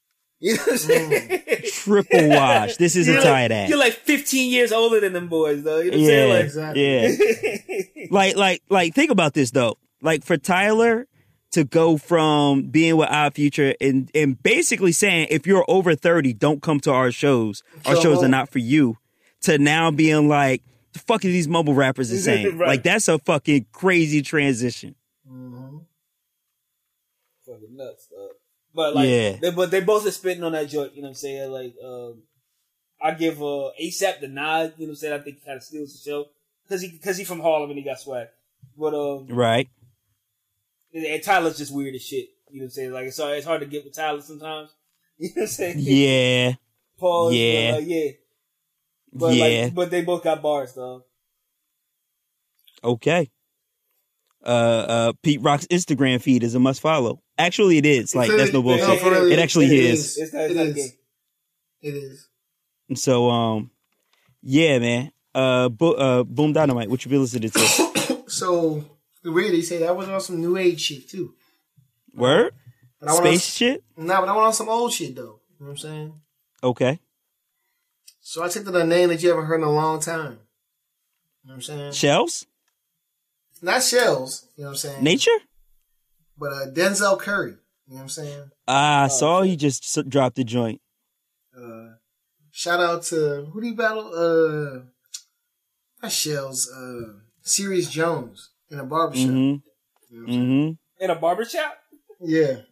You know what I'm mm. saying? Triple wash. This is you're a like, tight ass. You're like 15 years older than them boys, though. You know what I'm yeah. saying? Like, Exactly. Yeah. like like like think about this though. Like for Tyler to go from being with Odd Future and and basically saying if you're over 30 don't come to our shows. Our Come shows are not for you. To now being like the fuck are these mobile rappers are saying? Right. Like that's a fucking crazy transition. fucking nuts, dog. But like, Yeah. they, but they both are spitting on that joint. You know what I'm saying? Like, um, I give uh, ASAP the nod. You know what I'm saying? I think he kind of steals the show because he because he from Harlem and he got swag. But um, Right? and, and Tyler's just weird as shit. You know what I'm saying? Like, it's hard, it's hard to get with Tyler sometimes. You know what I'm saying? Yeah. Pause. Yeah. But, uh, yeah. But yeah. like, but they both got bars, though. okay. Uh uh Pete Rock's Instagram feed is a must follow. Actually it is. Like that's no No, bullshit. for real, it actually it is. It's not, it's It not a is. game. It is. And so um yeah, man. Uh, bo- uh Boom Dynamite, what you be listening to? So the way they say that was on some new age shit too. Word? But I went on, Space shit? Nah, but I went on some old shit though. You know what I'm saying? Okay. So I took to the name that you haven't heard in a long time. You know what I'm saying? Shells? Not shells. You know what I'm saying? Nature? But uh, Denzel Curry. You know what I'm saying? Ah, I saw he just dropped a joint. Uh, shout out to who do you battle? Uh, not shells. Uh, Serius Jones in a barbershop. Mm-hmm. Mm-hmm. In a barbershop? Yeah.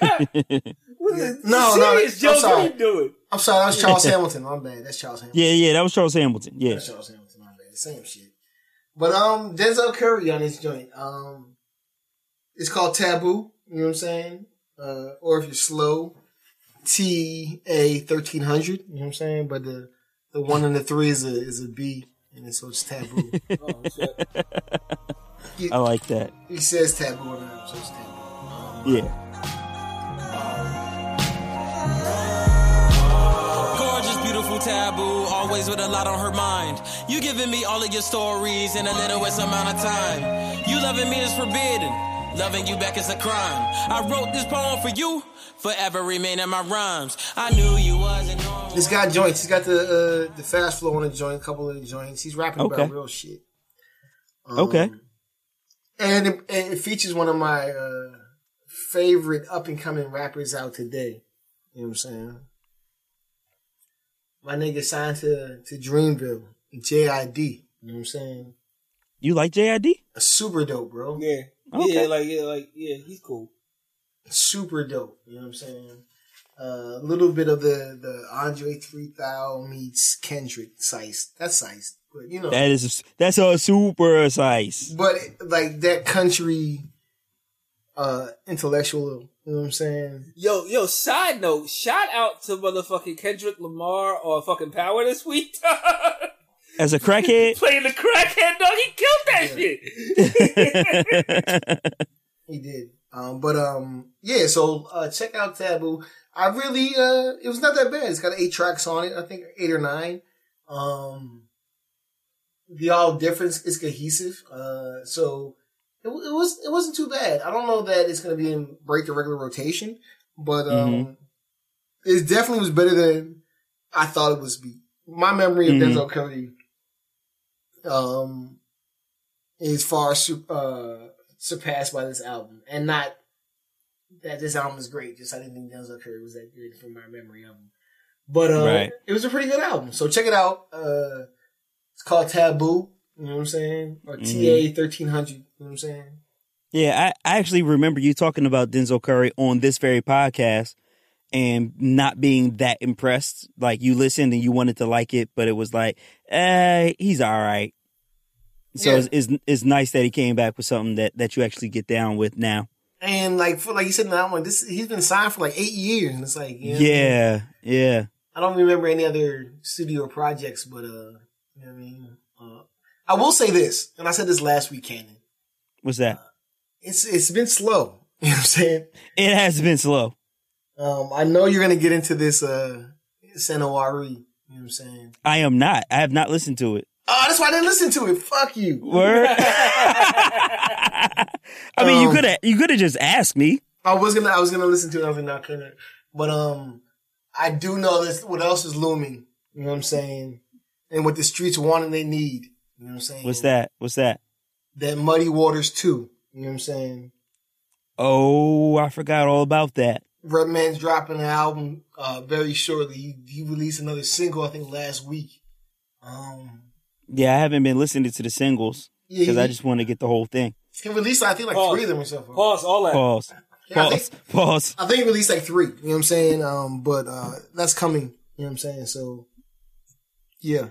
What is No, no, Serious I'm Joe, what sorry. are you doing? I'm sorry, that was Charles Hamilton. My bad. That's Charles Hamilton. Yeah, yeah, that was Charles Hamilton. Yeah. That's Charles Hamilton. My bad. Same shit. But um, Denzel Curry on this joint. Um, it's called Taboo. You know what I'm saying? Uh, or if you're slow, T A thirteen hundred. You know what I'm saying? But the the one and the three is a is a B, and so it's Taboo. Oh, shit. I like that. he says Taboo on it, so it's Taboo. Yeah. Gorgeous, beautiful taboo, always with a lot on her mind. You giving me all of your stories in a little less amount of time. You loving me is forbidden, loving you back is a crime. I wrote this poem for you, forever remain in my rhymes. I knew you wasn't normal. He's got joints. He's got the uh, the fast flow on the joint, a couple of the joints. He's rapping Okay. about real shit. Um, Okay. and it, and it features one of my uh, favorite up and coming rappers out today. You know what I'm saying? My nigga signed to to Dreamville, JID. You know what I'm saying? You like JID? A super dope, bro. Yeah. Okay. Yeah, like, yeah, like, yeah, he's cool. Super dope. You know what I'm saying? Uh, a little bit of the the Andre 3000 meets Kendrick size. That's size, but you know. That is that's a super size. but like that country uh intellectual you know what i'm saying Yo, yo, side note, shout out to motherfucking Kendrick Lamar or fucking Power this week. As a crackhead, Playing the crackhead dog, he killed that shit. he did um but um yeah so uh check out taboo i really uh it was not that bad it's got eight tracks on it i think eight or nine um the all difference is cohesive. Uh, so it, it was it wasn't too bad. I don't know that it's going to be in break the regular rotation, but um, Mhm. it definitely was better than I thought it was. Be my memory of Mhm. Denzel Curry, um, is far su- uh, surpassed by this album, and not that this album is great. Just I didn't think Denzel Curry was that good from my memory of him. But uh, Right. it was a pretty good album. So check it out. Uh, it's called Taboo. You know what I'm saying? Or Mhm. TA thirteen hundred. You know what I'm saying? Yeah, I, I actually remember you talking about Denzel Curry on this very podcast and not being that impressed. Like you listened and you wanted to like it, but it was like, eh, he's all right. So Yeah. it's, it's it's nice that he came back with something that, that you actually get down with now. And like for like you said the album, like this he's been signed for like eight years, and it's like you know what I mean? Yeah, yeah. I don't remember any other studio projects, but uh, you know I mean. Uh, I will say this, and I said this last week, Cannon. What's that? It's it's been slow. You know what I'm saying? It has been slow. Um, I know you're gonna get into this uh Sanawari. You know what I'm saying? I am not. I have not listened to it. Oh, that's why I didn't listen to it. Fuck you. Word. I mean, you Um, could have you could have just asked me. I was gonna I was gonna listen to it. I was not gonna. But um, I do know this. What else is looming? You know what I'm saying? And what the streets want and they need. You know what I'm saying? What's that? What's that? That Muddy Waters too. You know what I'm saying? Oh, I forgot all about that. Redman's dropping an album uh, very shortly. He, he released another single, I think, last week. Um, Yeah, I haven't been listening to the singles Yeah, because I just want to get the whole thing. he released, I think, like Pause. three of them or something. Pause all that. Pause. Yeah, I Pause. think- Pause. I think he released like three. You know what I'm saying? Um, but uh, that's coming. You know what I'm saying? So, yeah,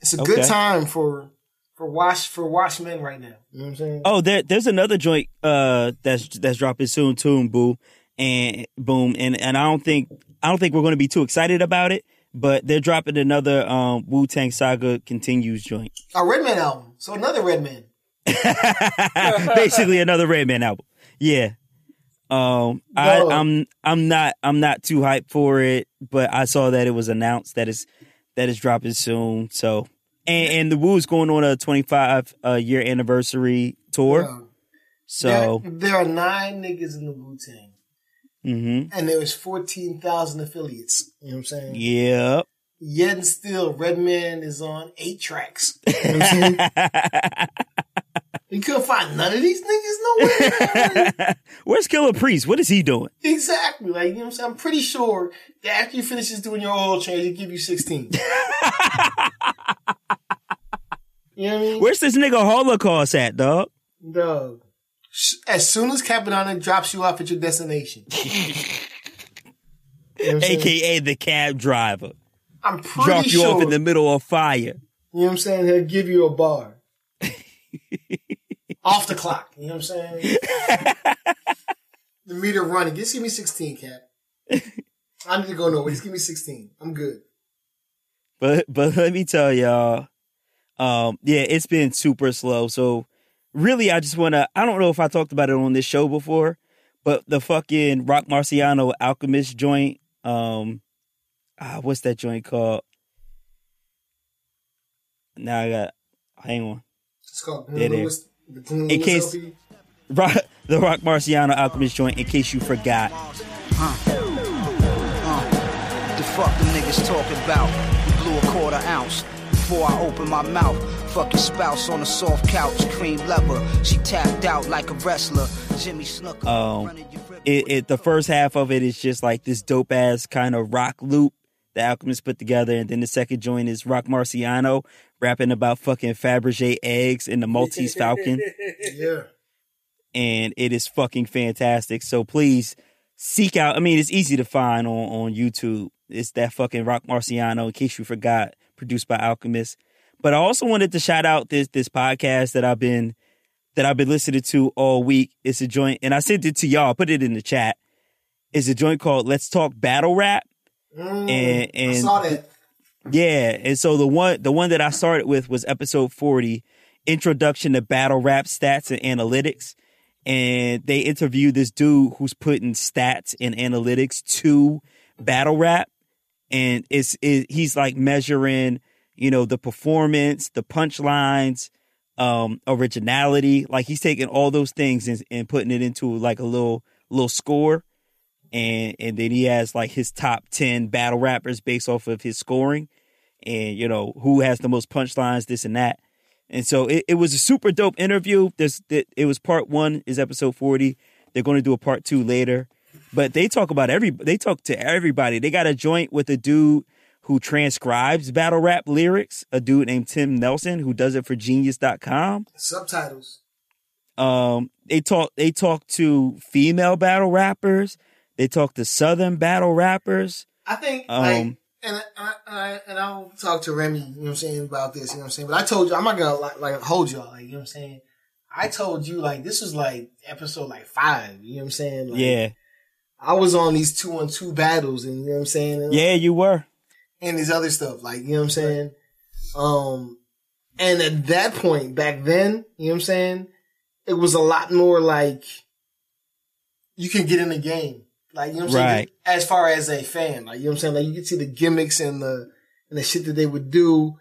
it's a good time for for wash for washmen right now. You know what I'm saying? Oh, there, there's another joint uh that's that's dropping soon too, boo, and boom, and and I don't think I don't think we're going to be too excited about it, but they're dropping another um Wu Tang Saga continues joint, A Redman album. So another Redman. basically another Redman album. Yeah. Um, I, No. I'm I'm not I'm not too hyped for it, but I saw that it was announced that is that is dropping soon. So, and and the Wu's going on a 25 uh, year anniversary tour. So, there, there are nine niggas in the Wu Tang, hmm and there was fourteen thousand affiliates. You know what I'm saying? yeah. Yet and still, Redman is on eight tracks. You know what I'm saying? You couldn't find none of these niggas nowhere. Where's Killah Priest? What is he doing? exactly. Like, you know what I'm saying? I'm pretty sure that after you finishes doing your oil change, they give you 16. you know what I mean? Where's this nigga Holocaust at, dog? Dog. Sh- As soon as Cappadonna drops you off at your destination. You know what saying? AKA the cab driver. I'm pretty Drop you sure. off in the middle of fire. You know what I'm saying? He'll give you a bar. Off the clock. You know what I'm saying? the meter running. Just give me 16, Cap. I need to go nowhere. Just give me 16. I'm good. But but let me tell y'all, um, yeah, it's been super slow. So really, I just want to. I don't know if I talked about it on this show before, but the fucking Rock Marciano Alchemist joint. Um, ah, what's that joint called? Now I got. Hang on. It's called There, there. Lewis, the Glenn In case- LP. Rock, the Rock Marciano Alchemist joint. In case you forgot. What the fuck them niggas talking about? You blew a quarter ounce before I open my mouth. Fucking spouse on a soft couch, cream leather. She tapped out like a wrestler. Jimmy Snuka. Um, running your rip it, it the first half of it is just like this dope ass kind of rock loop the Alchemist put together, and then the second joint is Rock Marciano rapping about fucking Fabergé eggs and the Maltese Falcon, Yeah. and it is fucking fantastic. So please seek out. I mean, it's easy to find on on YouTube. It's that fucking Rock Marciano. In case you forgot, produced by Alchemist. But I also wanted to shout out this this podcast that I've been that I've been listening to all week. It's a joint, and I sent it to y'all. Put it in the chat. It's a joint called "Let's Talk Battle Rap." Mm, And- I saw that. Yeah, and so the one the one that I started with was episode forty, introduction to battle rap stats and analytics, and they interviewed this dude who's putting stats and analytics to battle rap, and it's it, he's like measuring, you know, the performance, the punchlines, um, originality. Like he's taking all those things and, and putting it into like a little little score. And and then he has like his top ten battle rappers based off of his scoring, and you know who has the most punchlines, this and that. And so it, it was a super dope interview. This it, it was part one is episode forty. They're going to do a part two later, but they talk about every they talk to everybody. They got a joint with a dude who transcribes battle rap lyrics, a dude named Tim Nelson who does it for Genius.com. Subtitles. Um, they talk they talk to female battle rappers. They talk to Southern battle rappers. I think Um, like and I, I and I'll talk to Remy, you know what I'm saying, about this, you know what I'm saying. But I told you I'm not gonna like, like hold y'all, like you know what I'm saying. I told you like this was like episode like five, you know what I'm saying? Like, Yeah, I was on these two on two battles and you know what I'm saying? And, yeah, you were. and these other stuff, like you know what I'm saying? Um and at that point back then, you know what I'm saying, it was a lot more like you can get in the game. Like, you know what I'm saying? As far as a fan, like, you know what I'm saying? Like, you can see the gimmicks and the, and the shit that they would do.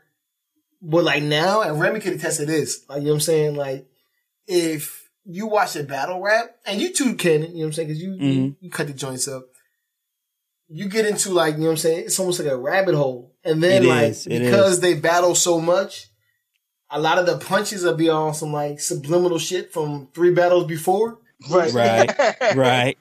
But like now, and Remy could attest to this, like, you know what I'm saying? Like, if you watch a battle rap, and you too can, you know what I'm saying? Cause you, you, Mhm. you cut the joints up. You get into like, you know what I'm saying? It's almost like a rabbit hole. And then It like, is, because is. they battle so much, a lot of the punches will be on some like subliminal shit from three battles before. Right. Right, right.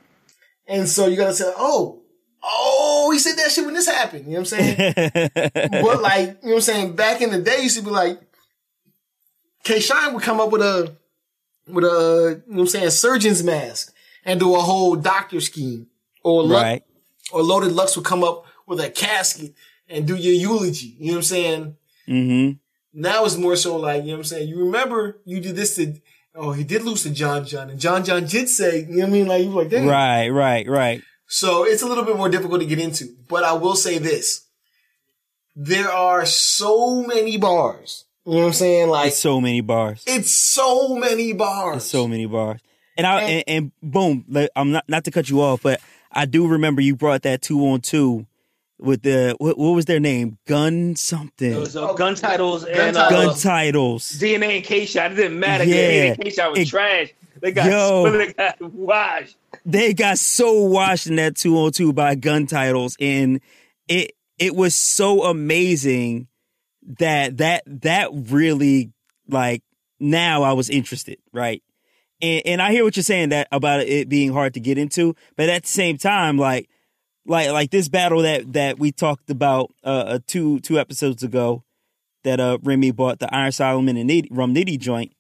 And so you gotta say, oh, oh, he said that shit when this happened. You know what I'm saying? but like, you know what I'm saying? Back in the day, you used to be like, K Shine would come up with a, with a, you know what I'm saying, surgeon's mask and do a whole doctor scheme. Or Lu- right. or Loaded Lux would come up with a casket and do your eulogy. You know what I'm saying? Mm-hmm. Now it's more so like, you know what I'm saying? You remember you did this to, oh, he did lose to John John and John John did say, you know what I mean? Like, you like, damn. Right, right, right. So it's a little bit more difficult to get into. But I will say this. There are so many bars. You know what I'm saying? Like, It's so many bars. it's so many bars. It's so many bars. And I and, and boom, like, I'm not not to cut you off, but I do remember you brought that two on two with the what, what was their name? Gun something. It was uh, gun titles and titles. uh, Gun titles. DNA and K shot. It didn't matter. Yeah. DNA and K shot was It- trash. They got, Yo. they got washed. They got so washed in that two on two by gun titles, and it it was so amazing that that that really like now I was interested, right? And and I hear what you're saying that about it being hard to get into, but at the same time, like like like this battle that that we talked about uh, uh two two episodes ago that uh Remy bought the Iron Solomon and Nitty, Rum Nitty joint.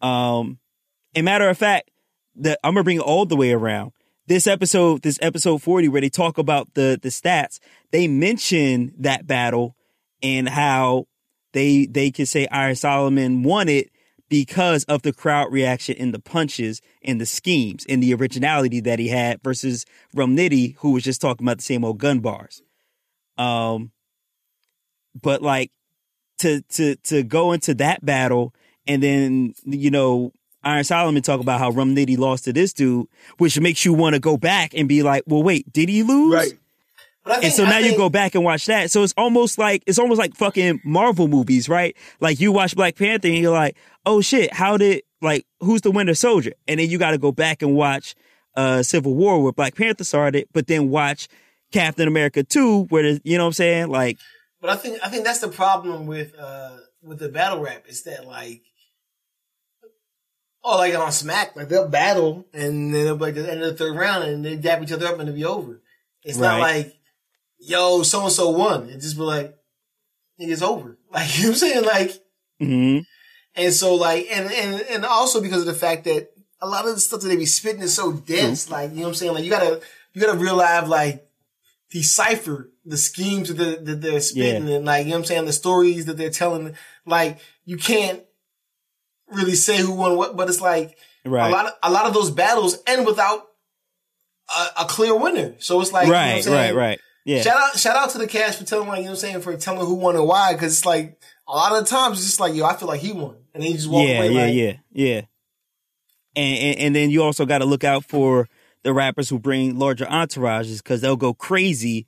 Um, a matter of fact, that I'm gonna bring it all the way around. This episode, this episode 40, where they talk about the the stats, they mention that battle and how they they can say Iron Solomon won it because of the crowd reaction and the punches and the schemes and the originality that he had versus Rum Nitty, who was just talking about the same old gun bars. Um, but like to to to go into that battle and then you know Iron Solomon talk about how Rum Nitty lost to this dude, which makes you want to go back and be like, well, wait, did he lose? Right. But I think, And so now you go back and watch that. So it's almost like it's almost like fucking Marvel movies, right? Like you watch Black Panther and you're like, oh shit, how did like who's the Winter Soldier? And then you got to go back and watch uh Civil War where Black Panther started, but then watch Captain America 2 where the, you know what I'm saying? Like But I think I think that's the problem with uh with the battle rap is that like oh like on Smack like they'll battle and then they'll be like the end of the third round and they dap each other up and it'll be over. It's not like yo so and so won. It just be like it's over. Like you know what I'm saying like mhm. and so like and and and also because of the fact that a lot of the stuff that they be spitting is so dense. Like you know what I'm saying like you gotta you gotta realize like decipher the schemes that they're, that they're spitting and like, you know what I'm saying? The stories that they're telling. Like, you can't really say who won what, but it's like Right. a lot of, a lot of those battles end without a, a clear winner. So it's like, you know right, right, right. Yeah. Shout out, shout out to the cast for telling, like, you know what I'm saying? For telling who won and why. Cause it's like, a lot of times it's just like, yo, I feel like he won. And then you just walk yeah, away yeah, like, yeah, yeah. And, and and then you also got to look out for the rappers who bring larger entourages because they'll go crazy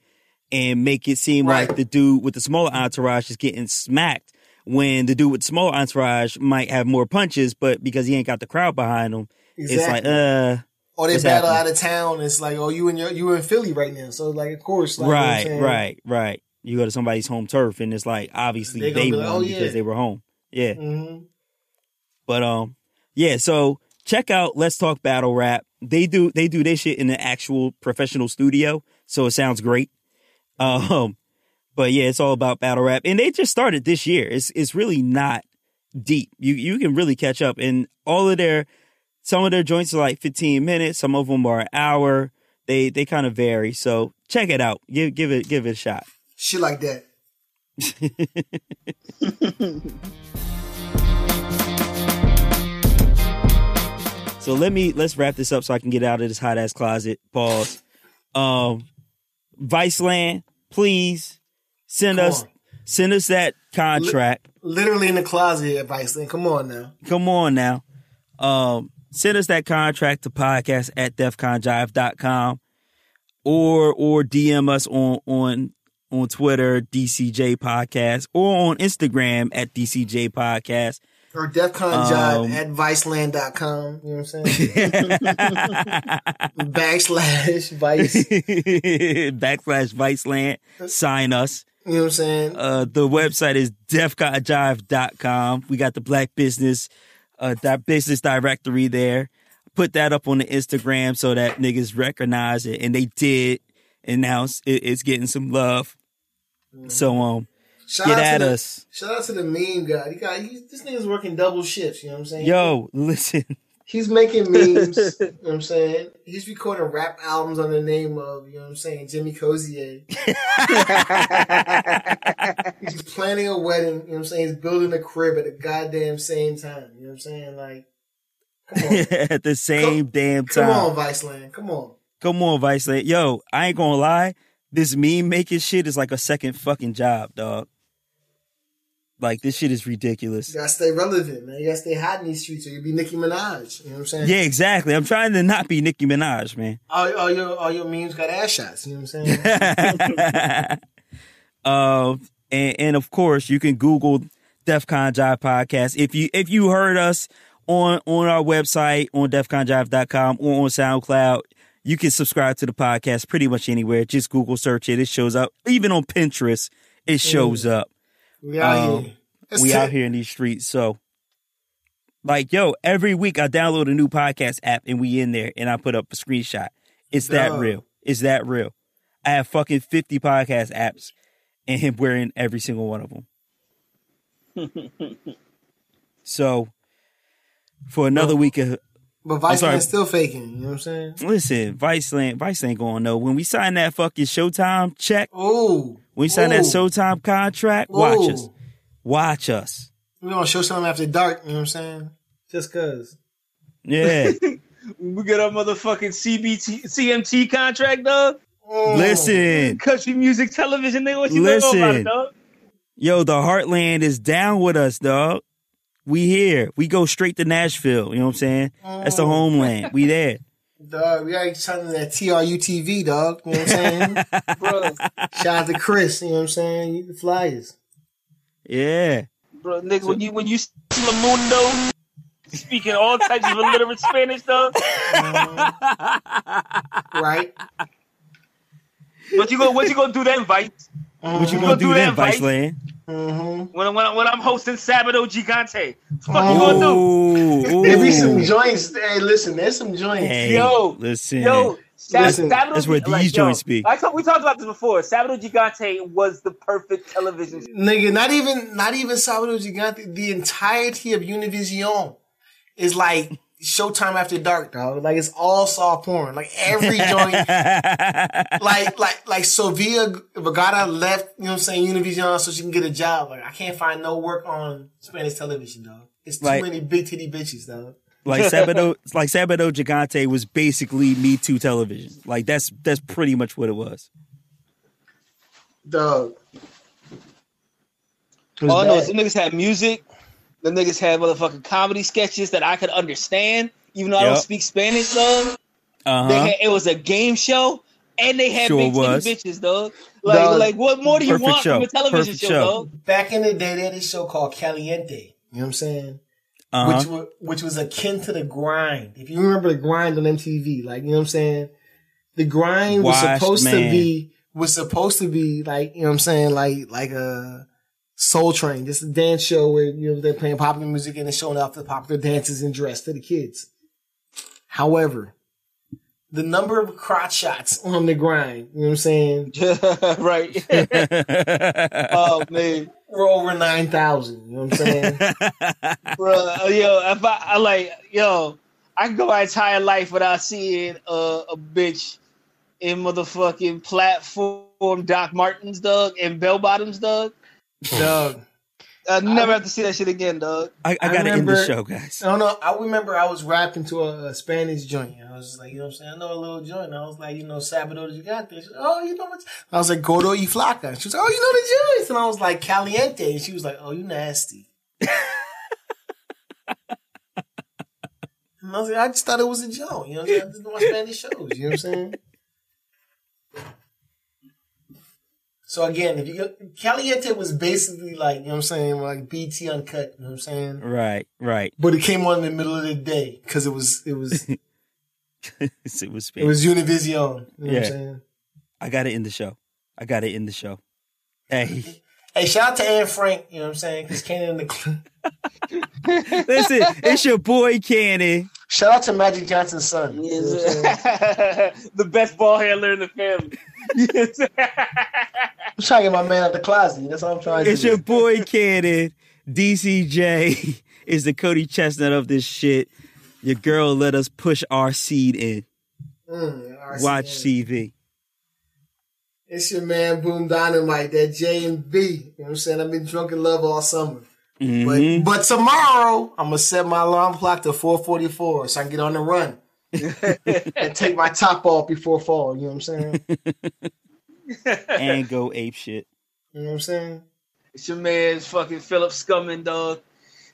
and make it seem Right. like the dude with the smaller entourage is getting smacked when the dude with the smaller entourage might have more punches, but because he ain't got the crowd behind him, it's like, uh, Or they What's battle happening? out of town. It's like, oh, you in your you in Philly right now. So like, of course, like, you know right, right, right. You go to somebody's home turf, and it's like obviously They they, gonna won like, "Oh, yeah." because they were home. Yeah, Mhm. but um, yeah. So check out Let's Talk Battle Rap. They do they do this shit in an actual professional studio, so it sounds great. Um, but yeah, it's all about battle rap, and they just started this year. It's it's really not deep. You you can really catch up, and all of their some of their joints are like 15 minutes. Some of them are an hour. They they kind of vary. So check it out. Give give it give it a shot. Shit like that. So let me let's wrap this up so I can get out of this hot ass closet. Pause. Um, Viceland, please send Come us on. send us that contract. Literally in the closet at Viceland. Come on now. Come on now. Um, send us that contract to podcast at defconjive.com or or DM us on on on Twitter, DCJ Podcast, or on Instagram at DCJ Podcast. Or DEFCON Jive Um, at Viceland.com. You know what I'm saying? Backslash Vice. Backslash Viceland. Sign us. You know what I'm saying? Uh, the website is defconjive.com. We got the black business, uh, that business directory there. Put that up on the Instagram so that niggas recognize it. And they did. And now it's, it- it's getting some love. So, um, Shout get at the- us. Shout out to the meme guy. He got he, this nigga's working double shifts. You know what I'm saying? Yo, listen. He's making memes. you know what I'm saying? He's recording rap albums under the name of, you know what I'm saying, Jimmy Cozier. He's planning a wedding, you know what I'm saying? He's building a crib at the goddamn same time. You know what I'm saying? Like. At the same damn time. Come on, Viceland. Come on. Come on, Viceland. Yo, I ain't gonna lie. This meme making shit is like a second fucking job, dog. Like this shit is ridiculous. You gotta stay relevant, man. You gotta stay hot in these streets or you'll be Nicki Minaj. You know what I'm saying? Yeah, exactly. I'm trying to not be Nicki Minaj, man. All, all your all your memes got ass shots. You know what I'm saying? um, and, and of course, you can Google DefCon Jive podcast if you if you heard us on on our website on defconjive.com or on SoundCloud. You can subscribe to the podcast pretty much anywhere. Just Google search it; it shows up. Even on Pinterest, it shows up. We out Um, here. That's we it. out here in these streets. So, like, yo, every week I download a new podcast app and we in there and I put up a screenshot. It's that real. It's that real. I have fucking 50 podcast apps and we're in every single one of them. so, for another week of, But. Viceland's still faking. You know what I'm saying? listen, Viceland, Vice ain't going no. When we sign that fucking Showtime check, Ooh. When we sign that Ooh. Showtime contract, watch Ooh. us. Watch us. We're gonna show something after dark, you know what I'm saying? Just cause. Yeah. We get our motherfucking CBT, CMT contract, dog. Mm. listen. Country music television, nigga. What you know about Listen. it, dog? Yo, the Heartland is down with us, dog. We here. We go straight to Nashville. You know what I'm saying? That's the homeland. We there. Dog, we already telling that TRU TV, dog. You know what I'm saying? Bro, Shout out to Chris, you know what I'm saying? You the flyers. Yeah. bro, nigga, when you when you see Mundo speaking all types of illiterate Spanish, dog. Uh-huh. Right? What you go? What you gonna do then, Vice? What you You gonna gonna do do then, that, Vice? Land? Mm-hmm. When when, when I'm hosting Sabado Gigante, fuck you gonna do? Ooh, There be some joints. Hey, listen, there's some joints. Hey, Yo, listen. Yo, Sab- Listen, Sabado that's where Gi- like, these yo, joints be. I talk, we talked about this before. Sabado Gigante was the perfect television. Nigga, not even not even Sabado Gigante. The entirety of Univision is like Showtime After Dark, dog. Like it's all soft porn. Like every joint, like like like Sofia Vergara left. You know what I'm saying? Univision so she can get a job. Like I can't find no work on Spanish television, dog. It's too Like- many big titty bitches, dog. like Sabado, like Sabado Gigante was basically Me Too television. Like that's that's pretty much what it was. Dog. It was All bad. is them niggas had music. The niggas had motherfucking comedy sketches that I could understand, even though I don't speak Spanish. Though Uh-huh. had, it was a game show, and they had Sure big titty bitches, dog. Like, Dog. like what more do you Perfect want show. from a television Perfect show, show. dog? Back in the day, they had this show called Caliente. You know what I'm saying? Uh-huh. Which was which was akin to the grind. If you remember the grind on MTV, like you know what I'm saying, the grind was Washed supposed to be was supposed to be like you know what I'm saying, like like a Soul Train, just a dance show where you know they're playing popular music and they're showing off the popular dances and dress to the kids. However, the number of crotch shots on the grind, you know what I'm saying, right. oh man. were over nine thousand. You know what I'm saying? bro. Yo, if I, I like, yo, I can go my entire life without seeing uh, a bitch in motherfucking platform Doc Martens, dog, and bell bottoms, dog. Dog. I never have to see that shit again, dog. I, I I gotta end the show, guys. No, no. I remember I was rapping to a, a Spanish joint. I was just like, you know what I'm saying? I know a little joint. I was like, you know, Sabado, you got this. Oh, you know what? I was like, Gordo y Flaca. She was like, oh, you know the joints. And I was like, Caliente. And she was like, oh, you nasty. and I was like, I just thought it was a joke. You know what I'm saying? I just watch Spanish shows. You know what I'm saying? So again, if you go, Caliente was basically like, you know what I'm saying, like BT uncut, you know what I'm saying? Right, right. But it came on in the middle of the day because it was it was it was it was was Univision. You know what Yeah. I'm saying? I gotta end the show. I gotta end the show. Hey, Hey, shout out to Anne Frank. You know what I'm saying? Because Cannon in the cl- listen, it's your boy Cannon. shout out to Magic Johnson's son. You know what I'm saying? the best ball handler in the family. I'm trying to get my man out the closet. That's all I'm trying to do. It's your boy Cannon. DCJ is the Cody ChesnuTT of this shit. Your girl let us push our seed in. Mm. Watch CV. It's your man Boom Dynamite, that J and B. You know what I'm saying? I've been drunk in love all summer. Mhm. But but tomorrow I'm gonna set my alarm clock to 4:44 so I can get on the run and take my top off before fall. You know what I'm saying? and go ape shit. You know what I'm saying? It's your man's fucking Philip Scumming, dog.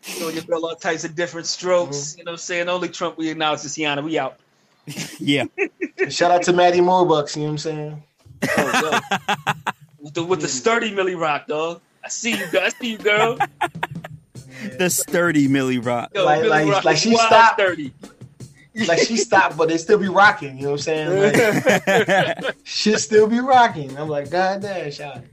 You know, your girl all types of different strokes. Mm-hmm. You know what I'm saying? Only Trump we acknowledge this Yana. We out. Yeah. Shout out to Maddie Moorbucks. You know what I'm saying? Oh, with, the, with the sturdy Millie Rock, dog. I see you, girl. I see you, girl. The sturdy Millie Rock. Yo, Like- Millie like- Rock like she stopped. sturdy. Like she stopped, but they still be rocking. You know what I'm saying? Like, she still be rocking. I'm like, God damn, shout out.